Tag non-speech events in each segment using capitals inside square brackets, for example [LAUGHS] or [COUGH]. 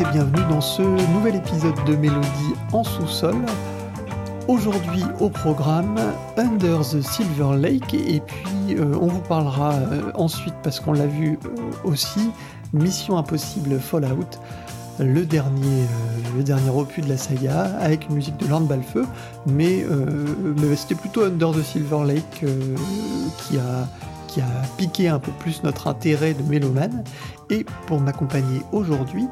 Et bienvenue dans ce nouvel épisode de Mélodie en sous-sol. Aujourd'hui au programme Under the Silver Lake et puis euh, on vous parlera euh, ensuite parce qu'on l'a vu euh, aussi Mission Impossible Fallout, le dernier, le dernier opus de la saga avec une musique de Lord Balfeu, mais, mais c'était plutôt Under the Silver Lake qui a qui a piqué un peu plus notre intérêt de mélomane. Et pour m'accompagner aujourd'hui,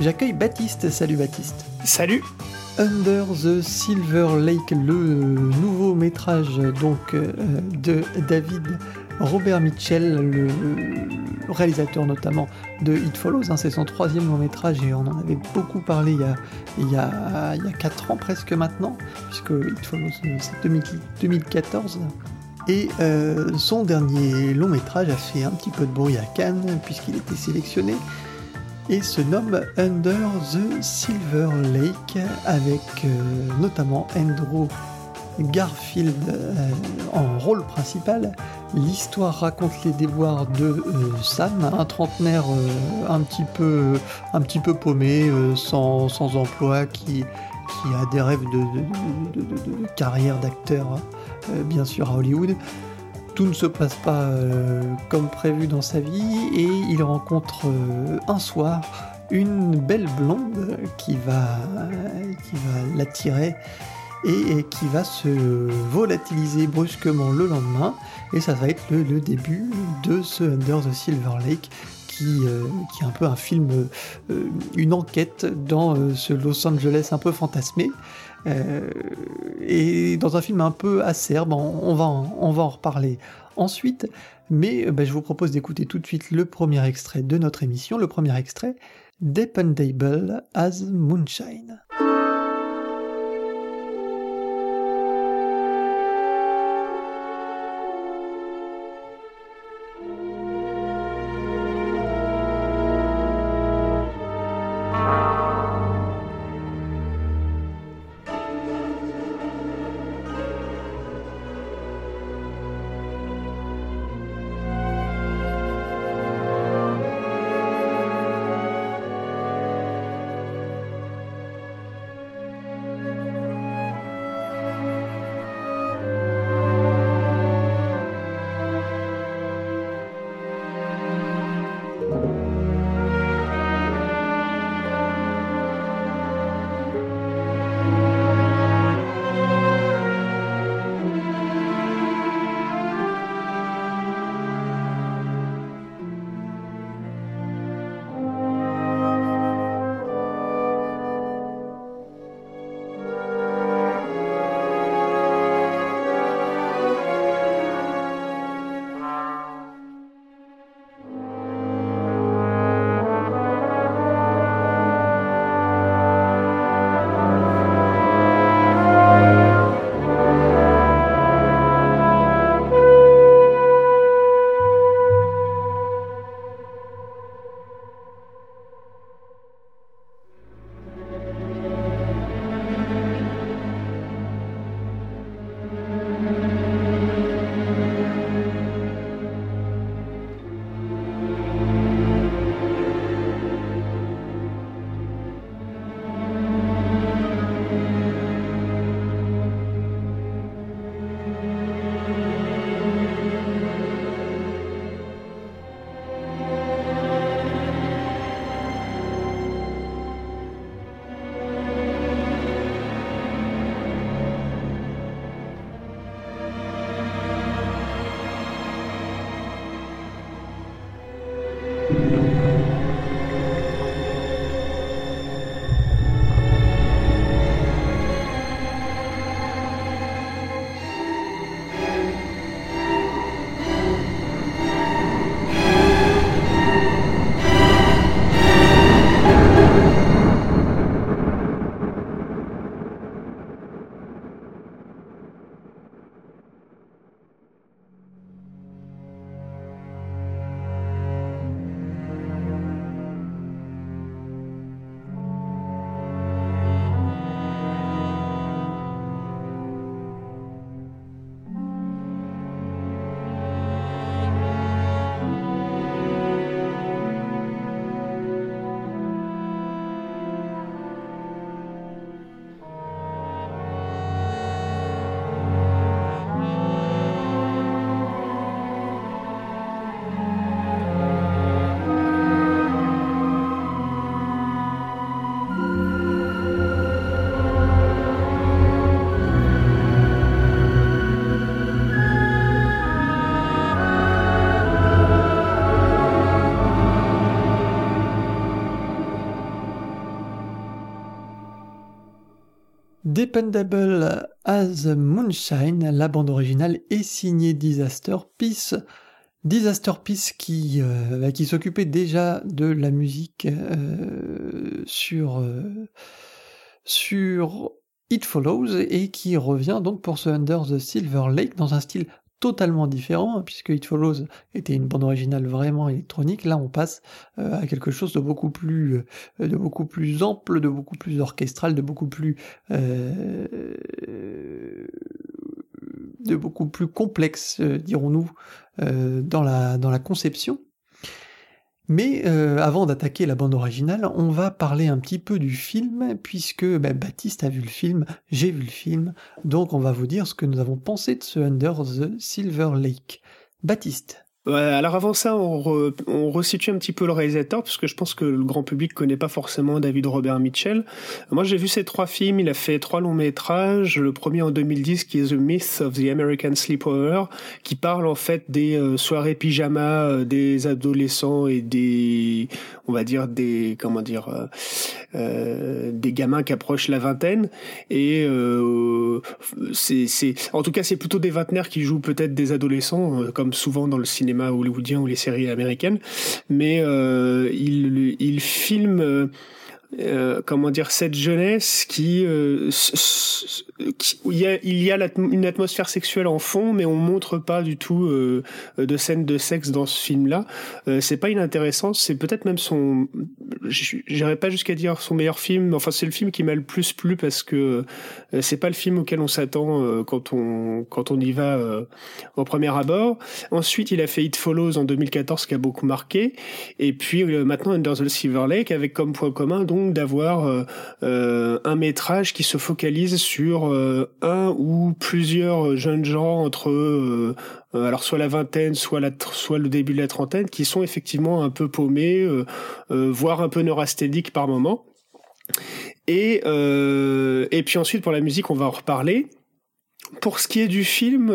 j'accueille Baptiste. Salut Baptiste. Salut. Under the Silver Lake, le nouveau métrage donc euh, de David Robert Mitchell, le réalisateur notamment de It Follows, hein, c'est son troisième long métrage et on en avait beaucoup parlé il y a, il y a, il y a 4 ans presque maintenant, puisque It Follows c'est 2014. Et euh, son dernier long métrage a fait un petit peu de bruit à Cannes puisqu'il était sélectionné et se nomme Under the Silver Lake avec euh, notamment Andrew Garfield euh, en rôle principal. L'histoire raconte les déboires de Sam, un trentenaire un, petit peu, paumé, sans, emploi, qui, a des rêves de, carrière d'acteur hein. Euh, bien sûr à Hollywood. Tout ne se passe pas euh, comme prévu dans sa vie et il rencontre euh, un soir une belle blonde qui va, l'attirer et, qui va se volatiliser brusquement le lendemain. Et ça va être le, début de ce Under the Silver Lake qui, qui, est un peu un film, une enquête dans ce Los Angeles un peu fantasmé. Euh, et dans un film un peu acerbe, on, va, en, reparler ensuite, mais ben, je vous propose d'écouter tout de suite le premier extrait de notre émission, le premier extrait, Dependable as Moonshine. Dependable as Moonshine, la bande originale est signée Disaster Peace. Disaster Peace qui, euh, qui s'occupait déjà de la musique euh, sur, euh, sur It Follows et qui revient donc pour ce Under the Silver Lake dans un style totalement différent, puisque It Follows était une bande originale vraiment électronique. Là, on passe euh, à quelque chose de beaucoup plus, euh, de beaucoup plus ample, de beaucoup plus orchestral, de beaucoup plus, euh, de beaucoup plus complexe, dirons-nous, dans la dans la conception. Mais euh, avant d'attaquer la bande originale, on va parler un petit peu du film, puisque bah, Baptiste a vu le film, j'ai vu le film, donc on va vous dire ce que nous avons pensé de ce Under the Silver Lake. Baptiste alors avant ça, on, on resitue un petit peu le réalisateur, parce que je pense que le grand public connaît pas forcément David Robert Mitchell. Moi, j'ai vu ces trois films. Il a fait trois longs métrages. Le premier en 2010, qui est The Myth of the American Sleepover, qui parle en fait des euh, soirées pyjama euh, des adolescents et des, on va dire des, comment dire, euh, euh des gamins qui approchent la vingtaine. Et c'est, en tout cas, c'est plutôt des vingtenaires qui jouent peut-être des adolescents, comme souvent dans le cinéma hollywoodien ou les séries américaines, mais euh, il, il filme euh, euh, comment dire cette jeunesse qui, euh, il y a, il y a une atmosphère sexuelle en fond mais on montre pas du tout euh, de scènes de sexe dans ce film là euh, c'est pas inintéressant c'est peut-être même son j'irais pas jusqu'à dire son meilleur film enfin c'est le film qui m'a le plus plu parce que c'est pas le film auquel on s'attend quand on quand on y va au premier abord. Ensuite il a fait It Follows en 2014 qui a beaucoup marqué. Et puis maintenant Under the Silver Lake avec comme point commun d'avoir euh, euh, un métrage qui se focalise sur euh, un ou plusieurs jeunes gens entre alors soit la vingtaine, soit la soit le début de la trentaine, qui sont effectivement un peu paumés, voire un peu neurasthéniques par moment. Et et puis ensuite pour la musique, on va en reparler. Pour ce qui est du film,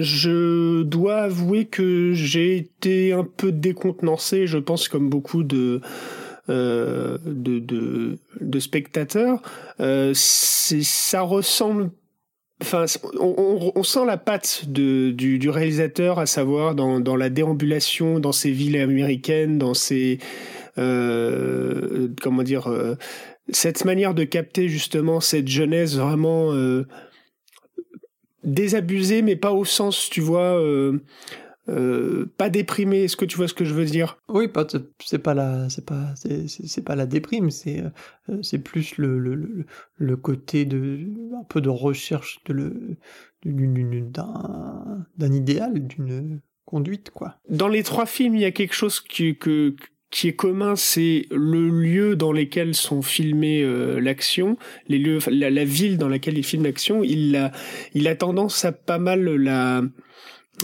je dois avouer que j'ai été un peu décontenancé, je pense comme beaucoup de de, de, de, spectateurs, euh, ça ressemble Enfin, on, sent la patte du, réalisateur, à savoir dans, la déambulation, dans ces villes américaines, dans ces euh, comment dire, euh, cette manière de capter justement cette jeunesse vraiment euh, désabusée, mais pas au sens, tu vois, euh, pas déprimé. Est-ce que tu vois ce que je veux dire? Oui, pas c'est pas la c'est pas c'est pas la déprime, c'est euh, c'est plus le, le, le, côté de un peu de recherche de le d'un d'un idéal, d'une conduite quoi. Dans les trois films, il y a quelque chose qui que qui est commun, c'est le lieu dans lequel sont filmés euh, l'action, les lieux, la, la, ville dans laquelle il filme l'action. Il a, il a tendance à pas mal la,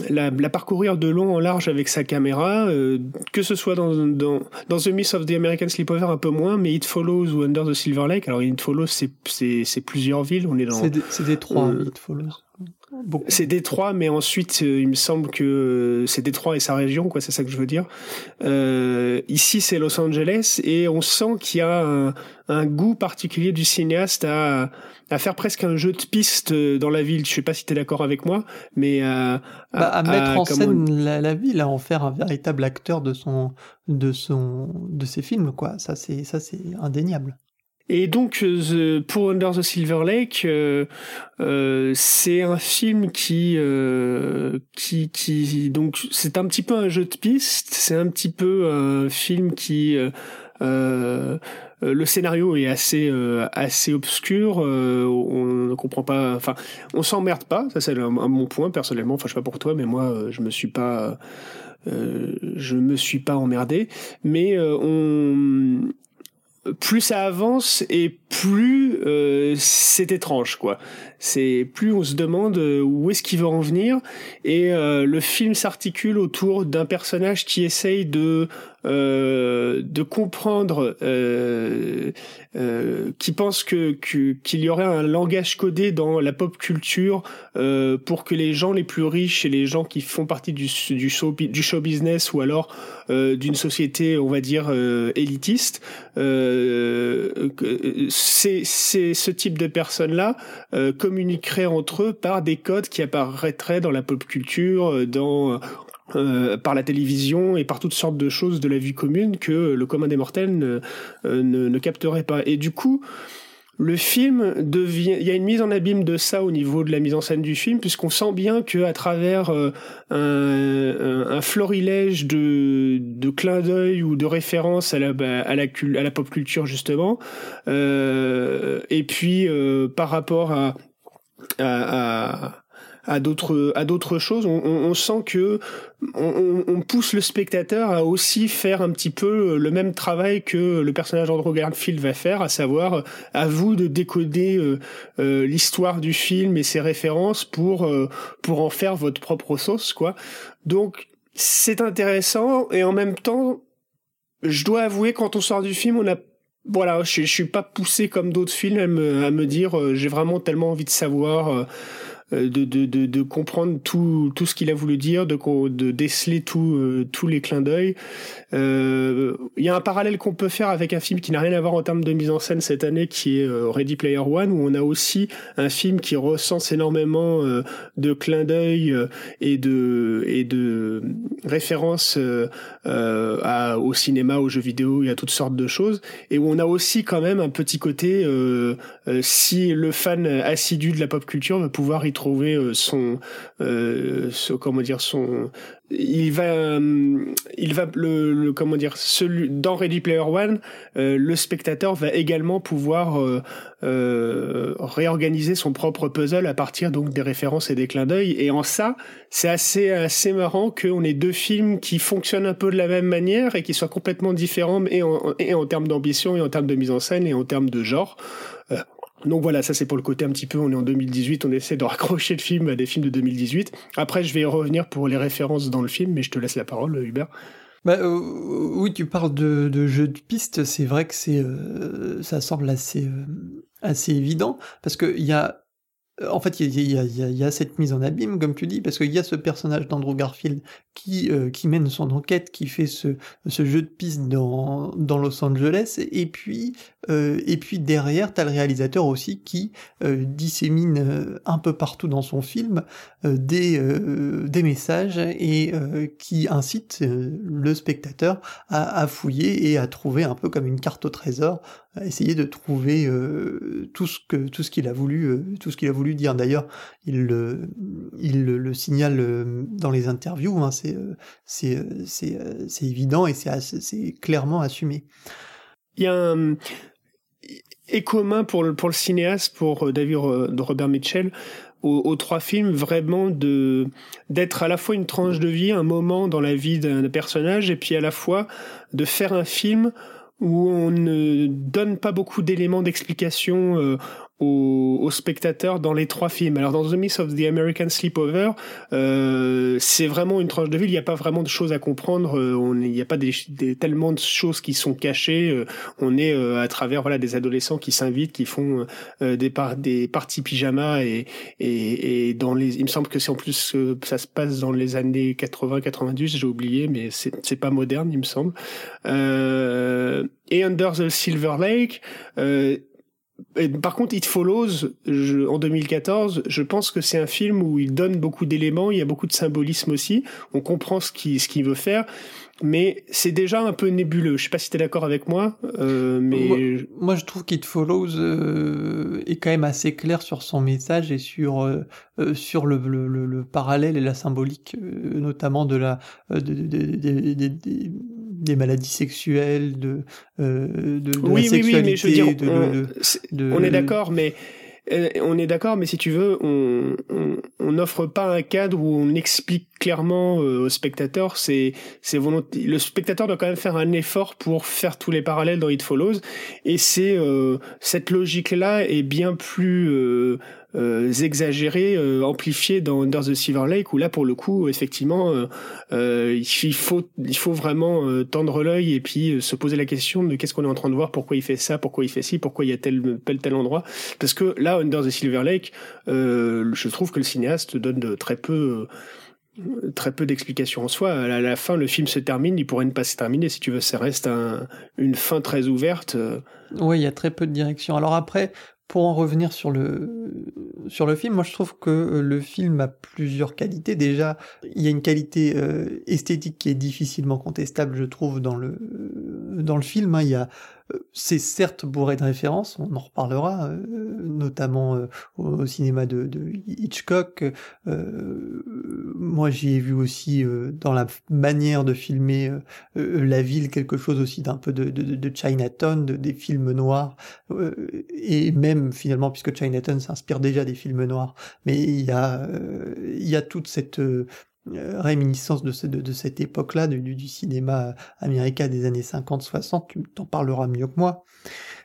la, la, parcourir de long en large avec sa caméra, euh, que ce soit dans, dans, dans The Myth of the American Sleepover un peu moins, mais It Follows ou Under the Silver Lake. Alors It Follows, c'est plusieurs villes. On est dans. C'est des trois. Euh, It Follows. C'est Détroit, mais ensuite, euh, il me semble que c'est Détroit et sa région, quoi. C'est ça que je veux dire. Euh, ici, c'est Los Angeles, et on sent qu'il y a un, un, goût particulier du cinéaste à, à faire presque un jeu de piste euh, dans la ville. Je sais pas si tu es d'accord avec moi, mais à, à, bah, à mettre en scène la, la, ville, à en faire un véritable acteur de son, de son, de ses films, quoi. Ça, c'est, ça, c'est indéniable. Et donc, euh, pour Under the Silver Lake, euh, euh, c'est un film qui, euh, qui, qui, donc, c'est un petit peu un jeu de piste. C'est un petit peu un film qui, euh, le scénario est assez, assez obscur. on ne comprend pas. Enfin, on s'emmerde pas. Ça, c'est un, bon point personnellement. Enfin, je sais pas pour toi, mais moi, je me suis pas. je me suis pas emmerdé, mais on plus ça avance et plus euh, c'est étrange quoi. C'est plus on se demande euh, où est-ce qu'il va en venir. Et euh, le film s'articule autour d'un personnage qui essaye de de comprendre, euh, euh, qui pense que qu'il y aurait un langage codé dans la pop culture euh, pour que les gens les plus riches et les gens qui font partie du, du, show, du show business ou alors euh, d'une société, on va dire, euh, élitiste, euh, c'est ce type de personnes-là communiqueraient entre eux par des codes qui apparaîtraient dans la pop culture, dans euh, par la télévision et par toutes sortes de choses de la vie commune que le commun des mortels ne, euh, ne, ne capterait pas. Et du coup, le film devient, il y a une mise en abîme de ça au niveau de la mise en scène du film, puisqu'on sent bien que à travers euh, un, un, florilège de, de clins d'œil ou de références à la, à la, à la pop culture justement, euh, et puis euh, par rapport à, à, à à d'autres à d'autres choses. On, on, sent que on, on, pousse le spectateur à aussi faire un petit peu le même travail que le personnage Andrew Garfield va faire, à savoir à vous de décoder euh, euh, l'histoire du film et ses références pour euh, pour en faire votre propre sauce quoi. Donc c'est intéressant et en même temps, je dois avouer quand on sort du film, on a voilà, je, suis pas poussé comme d'autres films à me, dire j'ai vraiment tellement envie de savoir euh, de, de, comprendre tout, ce qu'il a voulu dire, de, de déceler tout, euh, tous les clins d'œil. Euh, il y a un parallèle qu'on peut faire avec un film qui n'a rien à voir en termes de mise en scène cette année, qui est Ready Player One, où on a aussi un film qui recense énormément de clins d'œil et de, et de références au cinéma, aux jeux vidéo et à toutes sortes de choses, et où on a aussi quand même un petit côté, si le fan assidu de la pop culture va pouvoir y trouver euh, son, euh, comment dire son il va euh, il va le, comment dire celui dans Ready Player One le spectateur va également pouvoir réorganiser son propre puzzle à partir donc des références et des clins d'œil. Et en ça c'est assez assez marrant qu'on ait deux films qui fonctionnent un peu de la même manière et qui soient complètement différents et en, et en termes d'ambition et en termes de mise en scène et en termes de genre donc voilà, ça c'est pour le côté un petit peu, on est en 2018, on essaie de raccrocher le film à des films de 2018. Après, je vais y revenir pour les références dans le film, mais je te laisse la parole, Hubert. Bah, euh, oui, tu parles de, de jeu de piste, c'est vrai que c'est, euh, ça semble assez, euh, assez évident, parce qu'il y a en fait, il y, y, a, cette mise en abîme, comme tu dis, parce qu'il y a ce personnage d'Andrew Garfield qui, euh, mène son enquête, qui fait ce, jeu de piste dans, Los Angeles, et puis, euh, et puis derrière, t'as le réalisateur aussi qui euh, dissémine un peu partout dans son film des, des messages et qui incite le spectateur à, à, fouiller et à trouver un peu comme une carte au trésor essayer de trouver euh, tout ce que tout qu'il a voulu euh, tout ce qu'il a voulu dire. D'ailleurs, il le signale euh, dans les interviews. Hein, c'est c'est évident et c'est clairement assumé. Il y a un est commun pour le pour le cinéaste pour David Robert Mitchell aux, aux, trois films vraiment de d'être à la fois une tranche de vie, un moment dans la vie d'un personnage, et puis à la fois de faire un film où on ne donne pas beaucoup d'éléments d'explication euh, aux, aux, spectateurs dans les trois films. Alors dans The Myth of the American Sleepover, euh, c'est vraiment une tranche de vie. Il n'y a pas vraiment de choses à comprendre. Euh, il n'y a pas tellement de choses qui sont cachées. Euh, on est euh, à travers voilà des adolescents qui s'invitent, qui font des parties pyjama et, et, et, dans les. Il me semble que c'est en plus ça se passe dans les années 80-90. J'ai oublié, mais c'est pas moderne, il me semble. et Under the Silver Lake. Euh, par contre, It Follows, en 2014, je pense que c'est un film où il donne beaucoup d'éléments, il y a beaucoup de symbolisme aussi, on comprend ce qu'il ce qu'il veut faire, mais c'est déjà un peu nébuleux. Je sais pas si tu es d'accord avec moi, euh, mais... Moi, je trouve qu'It Follows euh, est quand même assez clair sur son message et sur, euh, euh sur le, le, le, parallèle et la symbolique, euh, notamment de la... De, de, de, des maladies sexuelles, de, euh, de, de oui, la sexualité. Oui, mais je veux dire, on, on est d'accord, mais euh, on est d'accord, mais si tu veux, on n'offre pas un cadre où on explique clairement euh, au spectateur. C'est c'est Le spectateur doit quand même faire un effort pour faire tous les parallèles dans It Follows, et c'est euh, cette logique-là est bien plus exagéré, amplifié dans Under the Silver Lake, où là pour le coup, effectivement, il faut il faut vraiment tendre l'œil et puis se poser la question de qu'est-ce qu'on est en train de voir, pourquoi il fait ça, pourquoi il fait ci, pourquoi il y a tel tel tel endroit, parce que là Under the Silver Lake, je trouve que le cinéaste donne de très peu très peu d'explications en soi. À la, fin, le film se termine, il pourrait ne pas se terminer. Si tu veux, ça reste une fin très ouverte. Oui, il y a très peu de direction. Alors après, pour en revenir sur le, sur le film, moi je trouve que euh, le film a plusieurs qualités. Déjà, il y a une qualité euh, esthétique qui est difficilement contestable, je trouve, dans le, dans le film. Hein. Il y a c'est certes bourré de références, on en reparlera, euh, notamment euh, au, cinéma de, Hitchcock. Euh, moi, j'y ai vu aussi dans la manière de filmer la ville quelque chose aussi d'un peu de, Chinatown, des films noirs, et même finalement, puisque Chinatown s'inspire déjà des films noirs, mais il y a, il y a toute cette euh, réminiscence de, cette époque-là, du, cinéma américain des années 50-60, tu t'en parleras mieux que moi.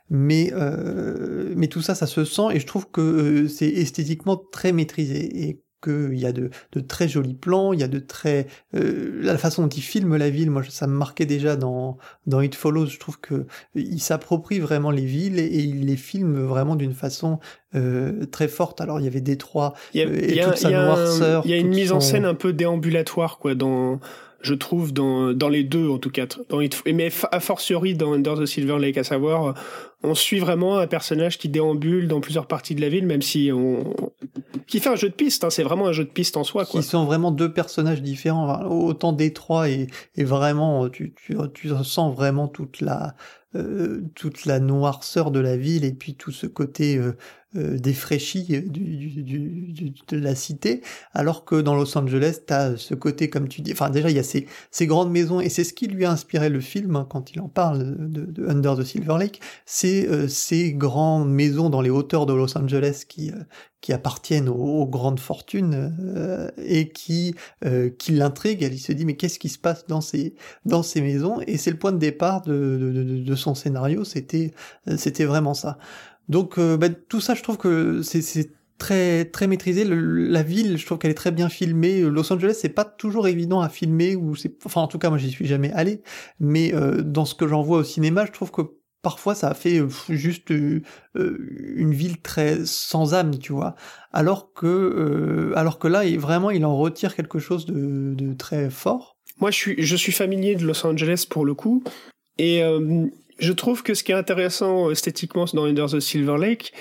Mais, euh, mais tout ça, ça se sent et je trouve que euh, c'est esthétiquement très maîtrisé. Et qu'il y a de, de, très jolis plans, il y a de très... Euh, la façon dont il filme la ville, moi ça me marquait déjà dans, dans It Follows, je trouve que il s'approprie vraiment les villes et, il les filme vraiment d'une façon euh, très forte. Alors il y avait Détroit il y a, euh, et toute sa noirceur. Il y a une mise en scène un peu déambulatoire quoi dans je trouve dans dans les deux en tout cas. Dans mais a fortiori dans Under the Silver Lake à savoir on suit vraiment un personnage qui déambule dans plusieurs parties de la ville même si on qui fait un jeu de piste hein, c'est vraiment un jeu de piste en soi quoi. qui sont vraiment deux personnages différents. Autant Détroit et, et vraiment tu, tu tu sens vraiment toute la euh, toute la noirceur de la ville et puis tout ce côté euh, euh, défraîchi du, du, de la cité, alors que dans Los Angeles, tu as ce côté, comme tu dis, enfin déjà, il y a ces, ces grandes maisons, et c'est ce qui lui a inspiré le film, hein, quand il en parle de, de Under the Silver Lake, c'est euh, ces grandes maisons dans les hauteurs de Los Angeles qui, euh, qui appartiennent aux, grandes fortunes et qui, qui l'intriguent. Elle se dit, mais qu'est-ce qui se passe dans ces, dans ces maisons? Et c'est le point de départ de, de, de, de son scénario, c'était c'était vraiment ça. Donc euh, bah, tout ça, je trouve que c'est très très maîtrisé. la ville, je trouve qu'elle est très bien filmée. Los Angeles, c'est pas toujours évident à filmer ou c'est, enfin en tout cas moi j'y suis jamais allé, mais euh, dans ce que j'en vois au cinéma, je trouve que parfois ça a fait euh, juste une ville très sans âme, tu vois. Alors que alors que là, vraiment, il en retire quelque chose de, de très fort. Moi, je suis je suis familier de Los Angeles pour le coup. Et je trouve que ce qui est intéressant euh, esthétiquement dans Under the Silver Lake,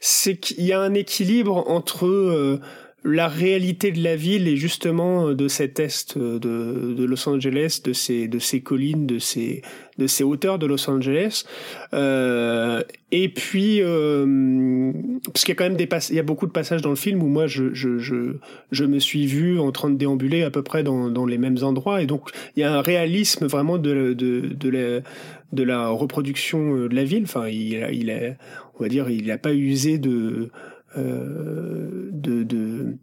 c'est qu'il y a un équilibre entre euh, la réalité de la ville et justement euh, de cet est de, de Los Angeles, de ces, de ces collines, de ces, de ces hauteurs de Los Angeles. Euh, et puis, euh, parce qu'il y a quand même des il y a beaucoup de passages dans le film où moi je, je, je, je me suis vu en train de déambuler à peu près dans, dans les mêmes endroits. Et donc, il y a un réalisme vraiment de, de, de la de la reproduction euh, de la ville. Enfin, il il a, on va dire, il n'a pas usé de, euh, de, de,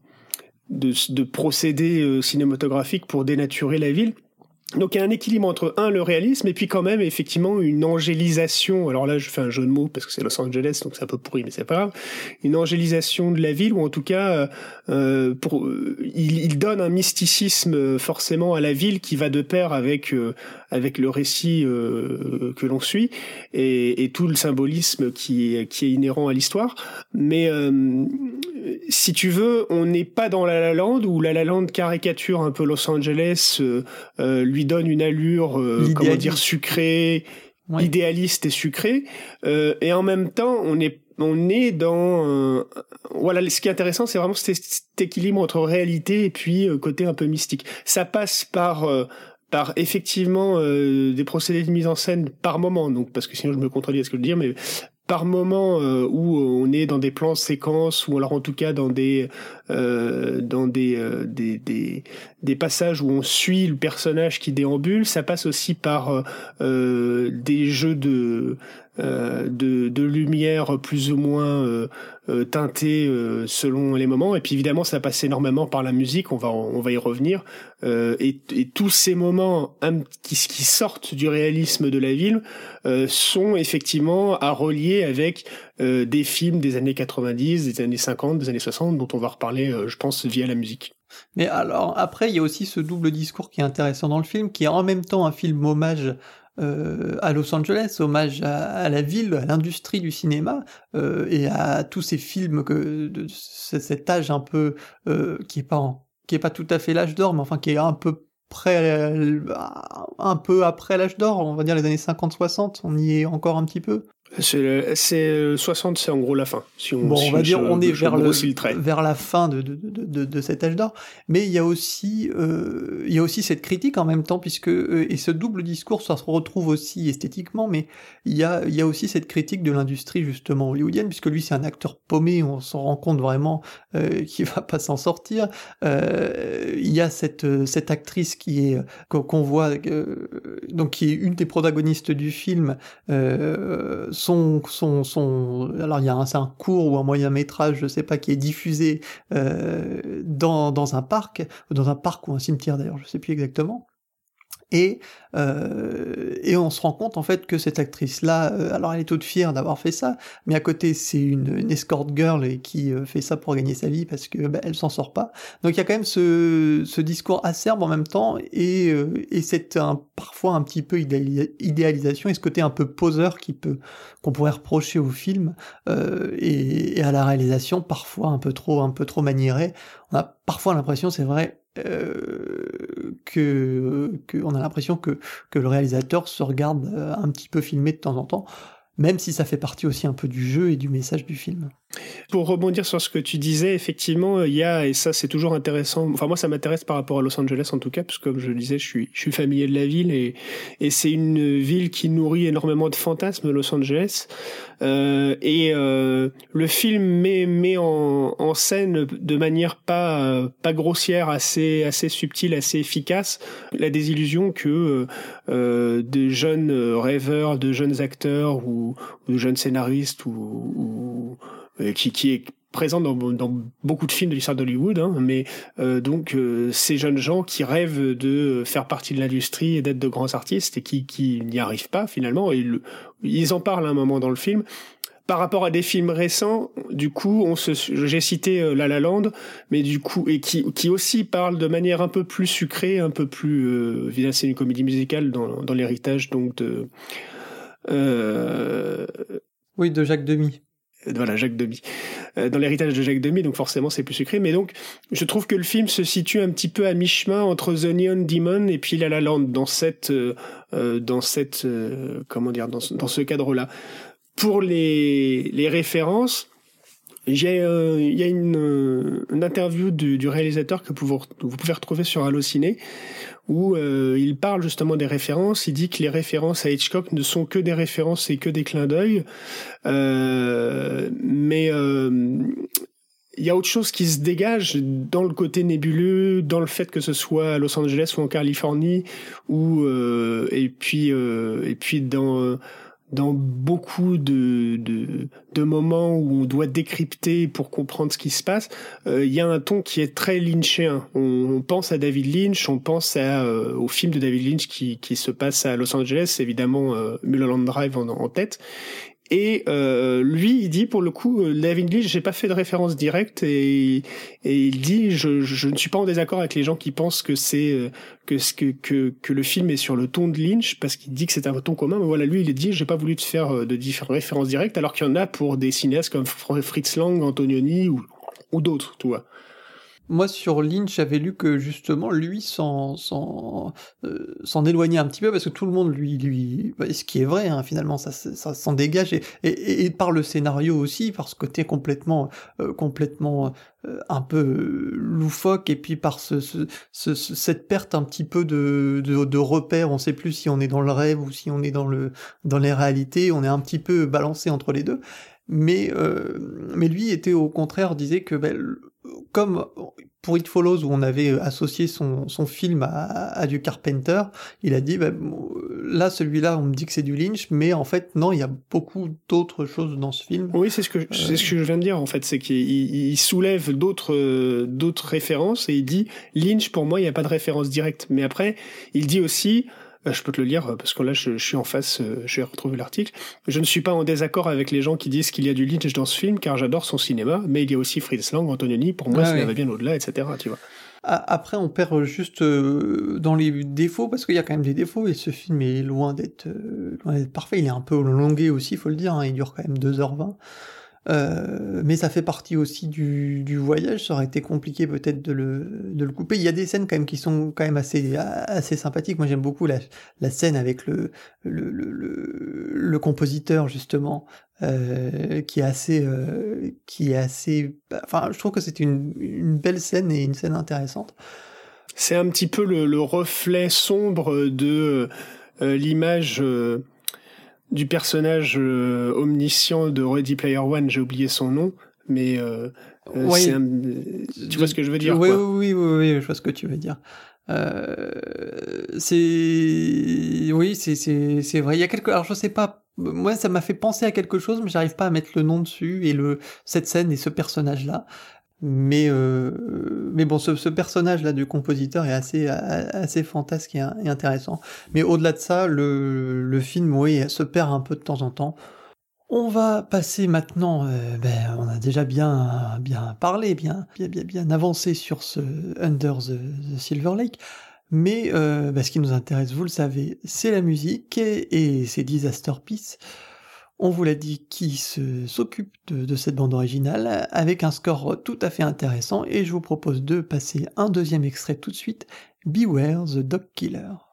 de, de procédés euh, cinématographiques pour dénaturer la ville. Donc il y a un équilibre entre un le réalisme et puis quand même effectivement une angélisation. Alors là je fais un jeu de mots parce que c'est Los Angeles donc c'est un peu pourri mais c'est pas grave. Une angélisation de la ville ou en tout cas euh, euh pour euh, il, il, donne un mysticisme forcément à la ville qui va de pair avec euh, avec le récit que l'on suit et, et, tout le symbolisme qui qui est inhérent à l'histoire. Mais si tu veux, on n'est pas dans La La Land où La La Land caricature un peu Los Angeles, euh, euh lui donne une allure, euh, comment dire, sucrée, idéaliste et sucrée, euh, et en même temps, on est on est dans voilà ce qui est intéressant c'est vraiment cet, équilibre entre réalité et puis côté un peu mystique. Ça passe par par effectivement des procédés de mise en scène par moment donc parce que sinon je me contredis à ce que je veux dire mais par moment euh, où on est dans des plans séquences ou alors en tout cas dans des euh, dans des, euh, des, des passages où on suit le personnage qui déambule ça passe aussi par euh, des jeux de de, de lumière plus ou moins teintées selon les moments. Et puis évidemment ça passe énormément par la musique. On va on va y revenir. Et, et, tous ces moments qui, qui, sortent du réalisme de la ville sont effectivement à relier avec des films des années 90, des années 50, des années 60, dont on va reparler, je pense, via la musique. Mais alors après, il y a aussi ce double discours qui est intéressant dans le film, qui est en même temps un film hommage euh, à Los Angeles, hommage à, la ville, à l'industrie du cinéma euh, et à tous ces films que de cet âge un peu euh, qui est pas qui est pas tout à fait l'âge d'or, mais enfin qui est un peu près, un peu après l'âge d'or, on va dire les années 50-60, on y est encore un petit peu. C'est 60, c'est en gros la fin. Si on, bon, on va dire, on est vers, le, vers la fin de, de, de, de cet âge d'or. Mais il y a aussi, euh, il y a aussi cette critique en même temps, puisque euh, et ce double discours, ça se retrouve aussi esthétiquement, mais il y a, il y a aussi cette critique de l'industrie justement hollywoodienne, puisque lui c'est un acteur paumé, on s'en rend compte vraiment euh, [LAUGHS] qu'il va pas s'en sortir. Euh, il y a cette cette actrice qui est qu'on voit, donc qui est une des protagonistes du film. Son, son, son, alors il y a un, un court ou un moyen métrage, je sais pas, qui est diffusé euh, dans, dans un parc, dans un parc ou un cimetière d'ailleurs, je sais plus exactement. Et, euh, et on se rend compte en fait que cette actrice-là, euh, alors elle est toute fière d'avoir fait ça, mais à côté c'est une, escort girl qui euh, fait ça pour gagner sa vie parce que bah, elle s'en sort pas. Donc il y a quand même ce, ce discours acerbe en même temps et, et c'est un, parfois un petit peu idéalisation et ce côté un peu poseur qui peut qu'on pourrait reprocher au film et, et, à la réalisation parfois un peu trop un peu trop maniéré. On a parfois l'impression, c'est vrai, euh, que, que, on a l'impression que, que le réalisateur se regarde euh, un petit peu filmé de temps en temps, même si ça fait partie aussi un peu du jeu et du message du film. Pour rebondir sur ce que tu disais, effectivement, il y a, et ça c'est toujours intéressant, enfin moi ça m'intéresse par rapport à Los Angeles en tout cas, parce que comme je le disais, je suis, je suis familier de la ville, et, et c'est une ville qui nourrit énormément de fantasmes, Los Angeles, euh, et euh, le film met, met en, en, scène de manière pas, pas grossière, assez, assez subtile, assez efficace, la désillusion que euh, de jeunes rêveurs, de jeunes acteurs ou, ou de jeunes scénaristes ou, ou euh, qui, qui est présent dans, dans, beaucoup de films de l'histoire d'Hollywood, hein, mais euh, donc euh, ces jeunes gens qui rêvent de faire partie de l'industrie et d'être de grands artistes et qui, qui n'y arrivent pas finalement, et ils en parlent à un moment dans le film. Par rapport à des films récents, du coup, on se, j'ai cité La La Land, mais du coup, et qui, qui aussi parle de manière un peu plus sucrée, un peu plus, euh, c'est une comédie musicale dans, dans l'héritage donc de. Euh, oui, de Jacques Demy voilà Jacques Demy. Euh, dans l'héritage de Jacques Demy donc forcément c'est plus sucré. Mais donc je trouve que le film se situe un petit peu à mi-chemin entre The Neon Demon et puis La La Land dans cette euh, euh dans cette euh, comment dire dans, dans ce cadre là pour les les références j'ai il y a une, une interview du, du, réalisateur que vous, vous pouvez retrouver sur Allociné où euh, il parle justement des références. Il dit que les références à Hitchcock ne sont que des références et que des clins d'œil. Euh, mais euh, il y a autre chose qui se dégage dans le côté nébuleux, dans le fait que ce soit à Los Angeles ou en Californie, ou et puis et puis dans dans beaucoup de, de, de, moments où on doit décrypter pour comprendre ce qui se passe, euh, il y a un ton qui est très lynchien. On, pense à David Lynch, on pense à, euh, au film de David Lynch qui, qui se passe à Los Angeles, évidemment euh, Mulholland Drive en tête. Et euh, lui, il dit pour le coup, euh, David Lynch, j'ai pas fait de référence directe et, et il dit, je, je, ne suis pas en désaccord avec les gens qui pensent que c'est euh, que, que que que le film est sur le ton de Lynch parce qu'il dit que c'est un ton commun. Mais voilà, lui, il dit, j'ai pas voulu te faire euh, de différentes références directes, alors qu'il y en a pour des cinéastes comme Fritz Lang, Antonioni ou ou d'autres, tu vois. Moi, sur Lynch, j'avais lu que justement, lui s'en s'en euh, éloignait un petit peu parce que tout le monde lui lui, bah, ce qui est vrai hein, finalement, ça ça s'en dégage et, et, et, par le scénario aussi, par ce côté complètement euh, complètement euh, un peu loufoque et puis par ce, ce, ce, cette perte un petit peu de, de de repères, on sait plus si on est dans le rêve ou si on est dans le dans les réalités, on est un petit peu balancé entre les deux. Mais, euh, mais lui était au contraire disait que ben, comme pour It Follows, où on avait associé son, son film à, à, du Carpenter, il a dit, bah, là, celui-là, on me dit que c'est du Lynch, mais en fait, non, il y a beaucoup d'autres choses dans ce film. Oui, c'est ce que, c'est ce que je viens de dire, en fait, c'est qu'il il soulève d'autres, d'autres références et il dit, Lynch, pour moi, il n'y a pas de référence directe. Mais après, il dit aussi, euh, je peux te le lire parce que là je, suis en face, euh, je vais retrouver l'article. Je ne suis pas en désaccord avec les gens qui disent qu'il y a du Lynch dans ce film car j'adore son cinéma, mais il y a aussi Fritz Lang, Antonioni, pour moi ça va bien au-delà, etc. Tu vois. Après, on perd juste euh, dans les défauts, parce qu'il y a quand même des défauts, et ce film est loin d'être parfait. Il est un peu longué aussi, il faut le dire, hein. il dure quand même 2h20. Euh, mais ça fait partie aussi du, du, voyage. Ça aurait été compliqué peut-être de le, de le couper. Il y a des scènes quand même qui sont quand même assez, assez sympathiques. Moi, j'aime beaucoup la, la scène avec le, le, le, le compositeur justement, euh, qui est assez, euh, qui est assez. Enfin, je trouve que c'est une, une belle scène et une scène intéressante. C'est un petit peu le, le reflet sombre de euh, l'image du personnage euh, omniscient de Ready Player One, j'ai oublié son nom, mais euh, euh tu vois ce que je veux dire oui, oui, oui, oui, je vois ce que tu veux dire. Euh, c'est oui, c'est c'est vrai. Il y a quelque alors je sais pas. Moi, ça m'a fait penser à quelque chose, mais j'arrive pas à mettre le nom dessus et le cette scène et ce personnage là. Mais, euh, mais bon, ce, ce personnage-là du compositeur est assez, assez fantasque et, intéressant. Mais au-delà de ça, le, le, film, oui, se perd un peu de temps en temps. On va passer maintenant, euh, ben, on a déjà bien, bien parlé, bien, bien, bien, bien avancé sur ce Under the, Silver Lake. Mais euh, ben, ce qui nous intéresse, vous le savez, c'est la musique et, et c'est Disaster Peace. On vous l'a dit qui s'occupe de, cette bande originale avec un score tout à fait intéressant et je vous propose de passer un deuxième extrait tout de suite, Beware the Dog Killer.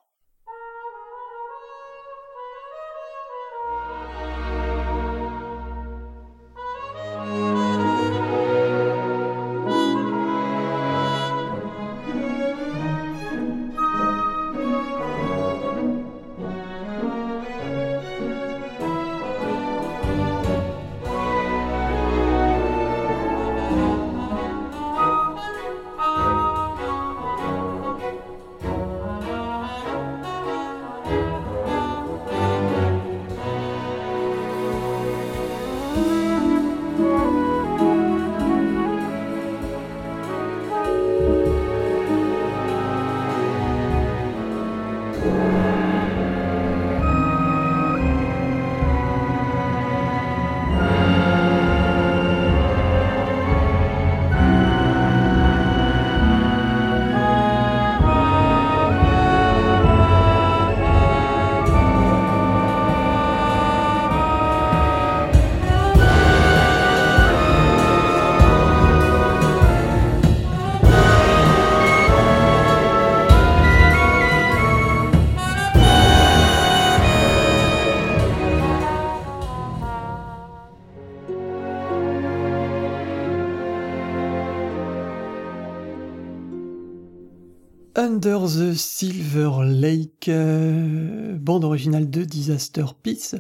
Under the Silver Lake, euh, bande originale de Disaster Peace.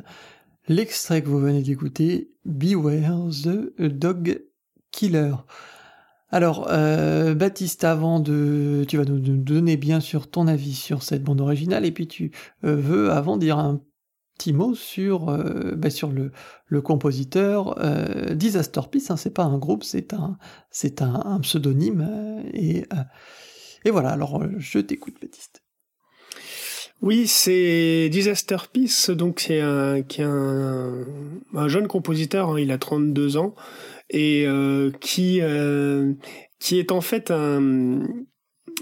L'extrait que vous venez d'écouter, Beware the Dog Killer. Alors, euh, Baptiste, avant de, tu vas nous donner bien sûr ton avis sur cette bande originale, et puis tu euh, veux avant dire un petit mot sur, bah, sur le, le compositeur Disaster Peace. Hein, c'est pas un groupe, c'est un, c'est un, un, pseudonyme et et voilà, alors euh, je t'écoute, Baptiste. Oui, c'est Disaster Peace, donc c'est un, un, un jeune compositeur, hein, il a 32 ans, et euh, qui, euh, qui est en fait un,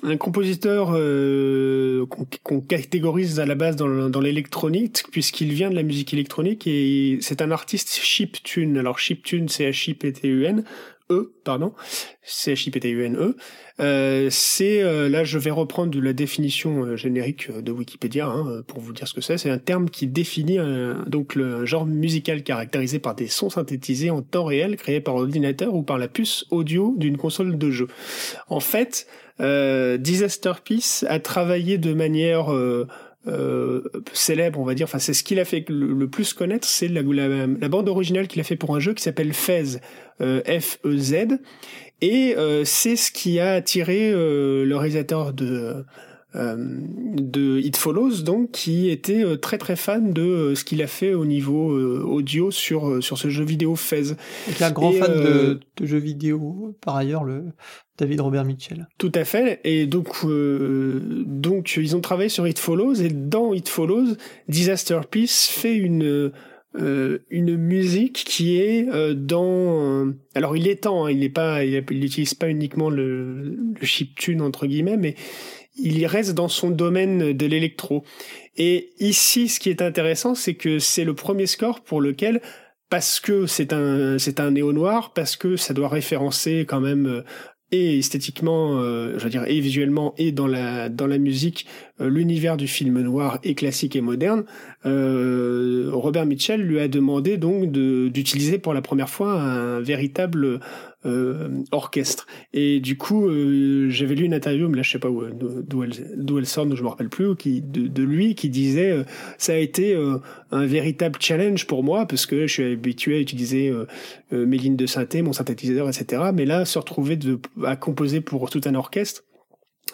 un compositeur euh, qu'on catégorise à la base dans, dans l'électronique, puisqu'il vient de la musique électronique, et c'est un artiste chiptune. Alors chiptune, c'est H-I-P-T-U-N, E, pardon, C-H-I-P-T-U-N-E. Euh, c'est euh, là, je vais reprendre la définition euh, générique de Wikipédia hein, pour vous dire ce que c'est. C'est un terme qui définit donc le genre musical caractérisé par des sons synthétisés en temps réel créés par ordinateur ou par la puce audio d'une console de jeu. En fait, Disaster Peace a travaillé de manière euh, célèbre, on va dire. Enfin, c'est ce qu'il a fait le, plus connaître, c'est la, la, bande originale qu'il a fait pour un jeu qui s'appelle Fez, F-E-Z, Et c'est ce qui a attiré le réalisateur de euh, de It Follows, donc, qui était euh, très très fan de euh, ce qu'il a fait au niveau audio sur, sur ce jeu vidéo Fez. Et un grand fan de, de, jeux vidéo, par ailleurs, le David Robert Mitchell. Tout à fait. Et donc, donc ils ont travaillé sur It Follows, et dans It Follows, Disaster Peace fait une. Une musique qui est dans alors il est temps hein, il n'est pas il n'utilise pas uniquement le, le chiptune entre guillemets mais il y reste dans son domaine de l'électro. Et ici, ce qui est intéressant, c'est que c'est le premier score pour lequel parce que c'est un c'est un néo noir parce que ça doit référencer quand même euh, et esthétiquement, euh, je veux dire, et visuellement, et dans la dans la musique, euh, l'univers du film noir et classique et moderne, euh, Robert Mitchell lui a demandé donc d'utiliser pour la première fois un véritable euh, orchestre. Et du coup, euh, j'avais lu une interview, mais là je sais pas d'où elle, elle sort, je me rappelle plus, de, lui qui disait euh, ça a été un véritable challenge pour moi parce que je suis habitué à utiliser mes lignes de synthé, mon synthétiseur, etc. Mais là, se retrouver à composer pour tout un orchestre,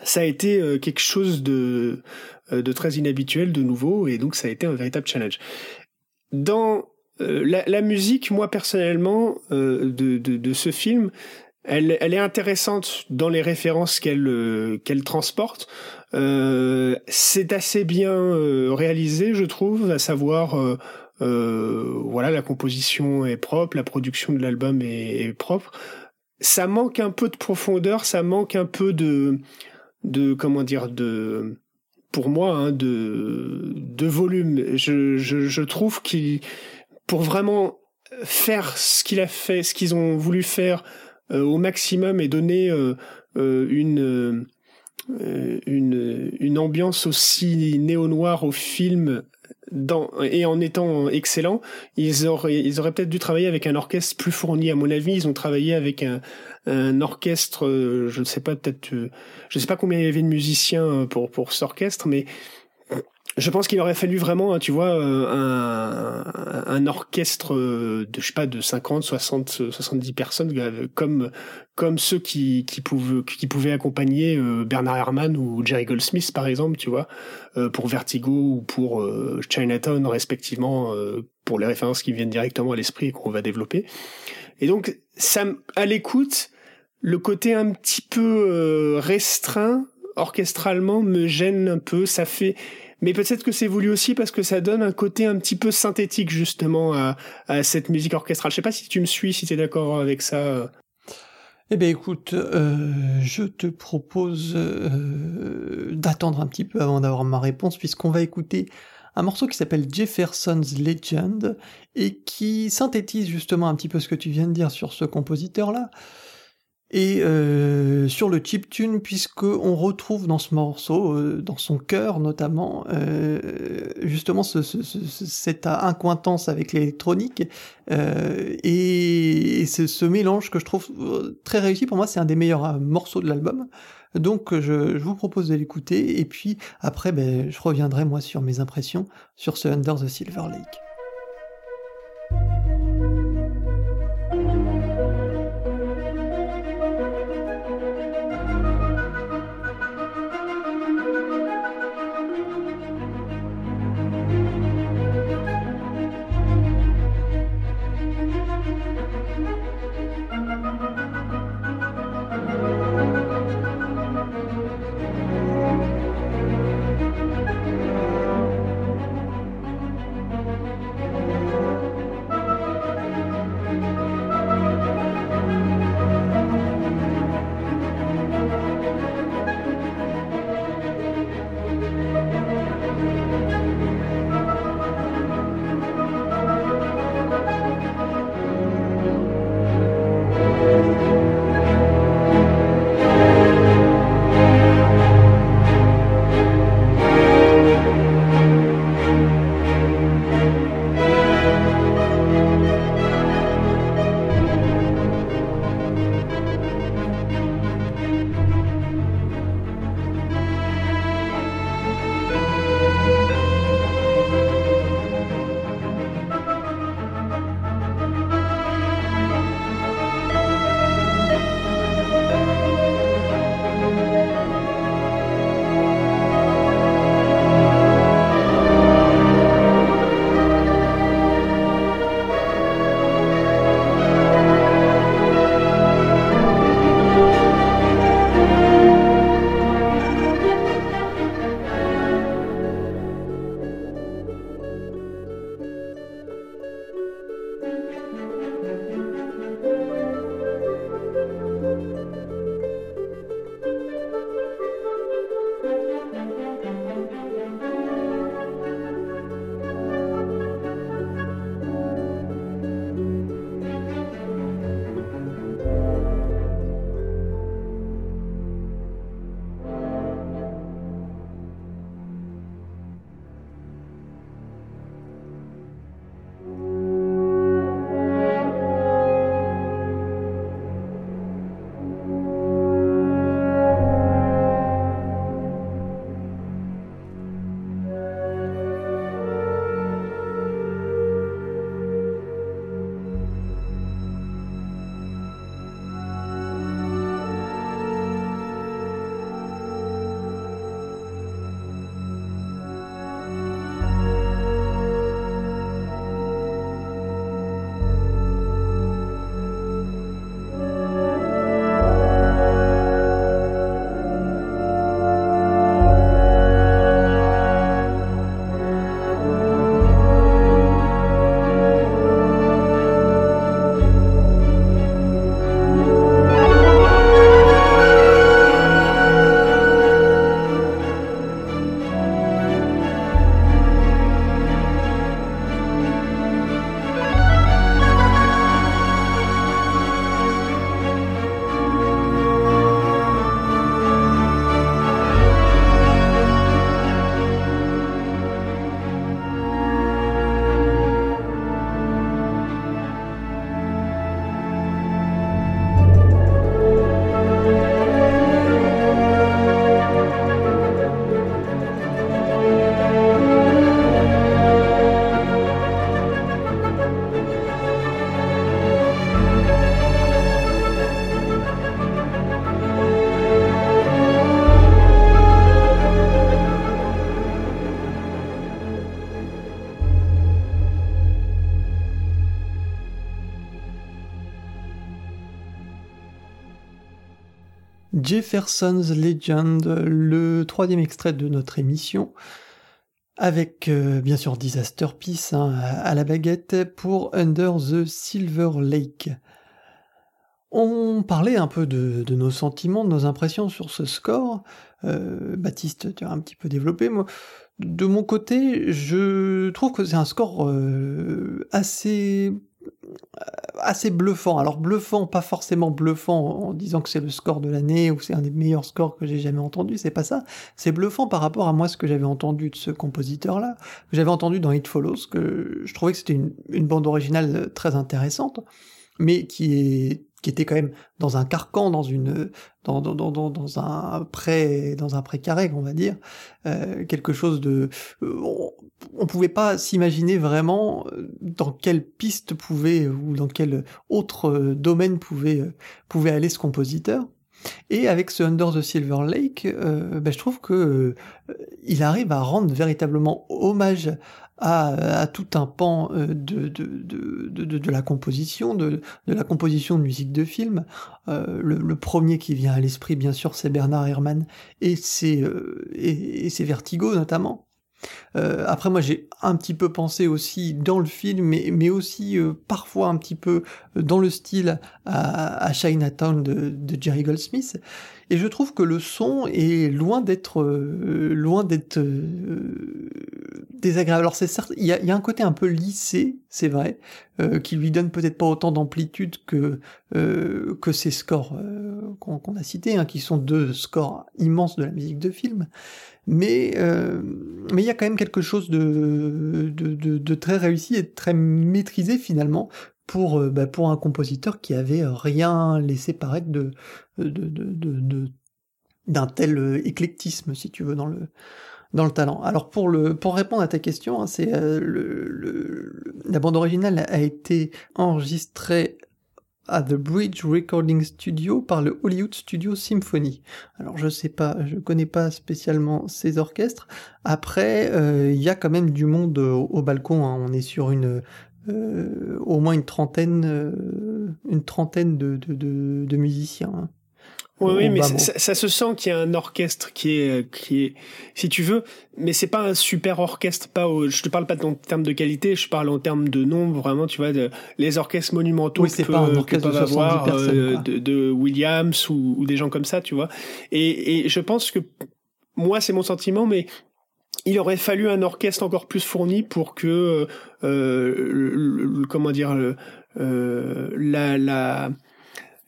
ça a été quelque chose de, de très inhabituel, de nouveau, et donc ça a été un véritable challenge. Dans euh, la, la, musique, moi personnellement, euh, de, de, de, ce film, elle, elle, est intéressante dans les références qu'elle euh, qu'elle transporte. Euh, c'est assez bien réalisé, je trouve, à savoir, voilà, la composition est propre, la production de l'album est, est, propre. Ça manque un peu de profondeur, ça manque un peu de, de comment dire, de pour moi, hein, de, de volume. Je, je, je trouve qu'il pour vraiment faire ce qu'il a fait, ce qu'ils ont voulu faire euh, au maximum et donner euh, euh, une, une, une ambiance aussi néo-noire au film dans, et en étant excellent, ils auraient, ils auraient peut-être dû travailler avec un orchestre plus fourni. À mon avis, ils ont travaillé avec un, un orchestre, je ne sais pas, peut-être, je ne sais pas combien il y avait de musiciens pour, pour cet orchestre, mais je pense qu'il aurait fallu vraiment, hein, tu vois, euh, un, un, orchestre de, je sais pas, de 50, 60, 70 personnes, euh, comme comme ceux qui, qui pouvaient qui pouvaient accompagner euh, Bernard Herrmann ou Jerry Goldsmith, par exemple, tu vois, pour Vertigo ou pour Chinatown, respectivement, pour les références qui viennent directement à l'esprit et qu'on va développer. Et donc, ça, à l'écoute, le côté un petit peu restreint orchestralement me gêne un peu. Ça fait mais peut-être que c'est voulu aussi parce que ça donne un côté un petit peu synthétique justement à, cette musique orchestrale. Je sais pas si tu me suis, si tu es d'accord avec ça. Eh bien écoute, euh, je te propose euh, d'attendre un petit peu avant d'avoir ma réponse puisqu'on va écouter un morceau qui s'appelle Jefferson's Legend et qui synthétise justement un petit peu ce que tu viens de dire sur ce compositeur-là et euh, sur le chiptune puisque on retrouve dans ce morceau, euh, dans son cœur notamment, euh, justement ce, ce, cette incointance avec l'électronique et, ce, mélange que je trouve très réussi. Pour moi, c'est un des meilleurs morceaux de l'album. Donc je, je, vous propose de l'écouter et puis après, ben, je reviendrai moi sur mes impressions sur ce Under the Silver Lake. Jefferson's Legend, le troisième extrait de notre émission, avec euh, bien sûr Disaster Peace hein, à la baguette pour Under the Silver Lake. On parlait un peu de, nos sentiments, de nos impressions sur ce score. Euh, Baptiste, tu as un petit peu développé. Moi, de mon côté, je trouve que c'est un score euh, assez assez bluffant. Alors bluffant, pas forcément bluffant en disant que c'est le score de l'année ou c'est un des meilleurs scores que j'ai jamais entendu, c'est pas ça. C'est bluffant par rapport à moi ce que j'avais entendu de ce compositeur-là, que j'avais entendu dans It Follows, que je trouvais que c'était une, bande originale très intéressante, mais qui est qui était quand même dans un carcan, dans une dans, un pré dans un précaré, on va dire, euh, quelque chose de euh, on, pouvait pas s'imaginer vraiment euh, dans quelle piste pouvait ou dans quel autre domaine pouvait pouvait aller ce compositeur. Et avec ce Under the Silver Lake, ben, je trouve que il arrive à rendre véritablement hommage à, tout un pan euh, de, de, de, de, la composition, de, la composition de musique de film. Euh, le, premier qui vient à l'esprit, bien sûr, c'est Bernard Herrmann et ses, euh, et, Vertigo notamment. après, moi, j'ai un petit peu pensé aussi dans le film, mais, mais aussi parfois un petit peu dans le style à, à Chinatown de Jerry Goldsmith. Et je trouve que le son est loin d'être loin d'être désagréable. Alors c'est certes, il y a, un côté un peu lissé, c'est vrai, euh, qui lui donne peut-être pas autant d'amplitude que euh, que ces scores euh, qu'on a cités, hein, qui sont deux scores immenses de la musique de film. Mais mais il y a quand même quelque chose de de, très réussi et de très maîtrisé finalement pour bah, pour un compositeur qui avait rien laissé paraître de de, de d'un tel éclectisme, si tu veux, dans le, dans le talent. Alors pour le pour répondre à ta question, hein, c'est euh, le, la bande originale a été enregistrée à The Bridge Recording Studio par le Hollywood Studio Symphony. Alors je sais pas, je connais pas spécialement ces orchestres. Après, euh, il y a quand même du monde au, balcon. Hein. On est sur une euh, au moins une trentaine, une trentaine de, de, de, musiciens. Hein. Oui, oui, mais ça, se sent qu'il y a un orchestre qui est, qui est, si tu veux, mais c'est pas un super orchestre. Pas, je te parle pas en termes de qualité, je parle en termes de nombre. Vraiment, tu vois, de, les orchestres monumentaux oui, que, pas un orchestre de avoir euh, de, Williams ou, des gens comme ça, tu vois. Et, et je pense que moi, c'est mon sentiment, mais il aurait fallu un orchestre encore plus fourni pour que, euh, comment dire, euh, la, la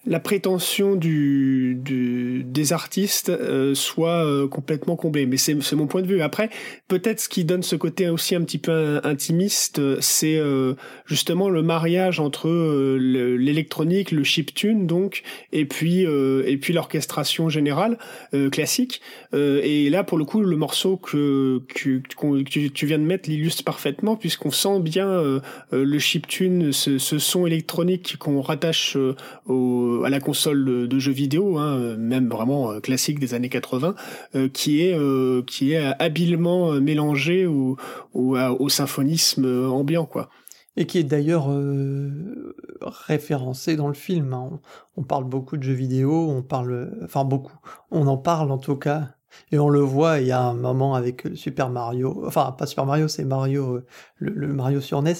la prétention du, du des artistes euh, soit euh, complètement comblée. Mais c'est mon point de vue. Après, peut-être ce qui donne ce côté aussi un petit peu intimiste, c'est euh, justement le mariage entre l'électronique, le chiptune donc, et puis et puis l'orchestration générale classique. et là, pour le coup, le morceau que, que, tu viens de mettre l'illustre parfaitement, puisqu'on sent bien le chiptune, ce, ce son électronique qu'on rattache au à la console de, jeux vidéo, hein, même vraiment euh, classique des années 80, euh, qui est euh, qui est habilement mélangé au, au, symphonisme ambiant, quoi et qui est d'ailleurs référencé dans le film. Hein. On, parle beaucoup de jeux vidéo, on parle, enfin beaucoup, on en parle en tout cas, et on le voit. Il y a un moment avec Super Mario, enfin pas Super Mario, c'est Mario, le, le, Mario sur NES,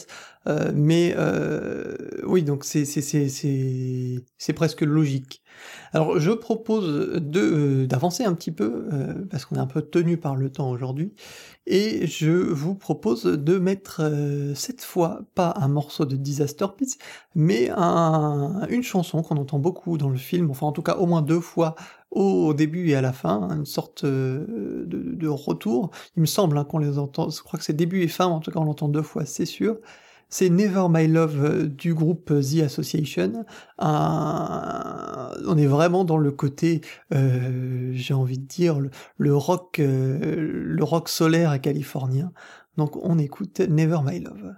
euh, mais euh, oui, donc c'est c'est presque logique. Alors je propose de euh, d'avancer un petit peu parce qu'on est un peu tenu par le temps aujourd'hui et je vous propose de mettre cette fois pas un morceau de Disaster Piece, mais un, une chanson qu'on entend beaucoup dans le film, enfin en tout cas au moins deux fois au début et à la fin, une sorte de, de retour. Il me semble hein, qu'on les entend, je crois que c'est début et fin, en tout cas on l'entend deux fois, c'est sûr. C'est Never My Love euh, du groupe euh, The Association. on est vraiment dans le côté, euh, j'ai envie de dire, le, rock, le rock solaire californien. Donc on écoute Never My Love.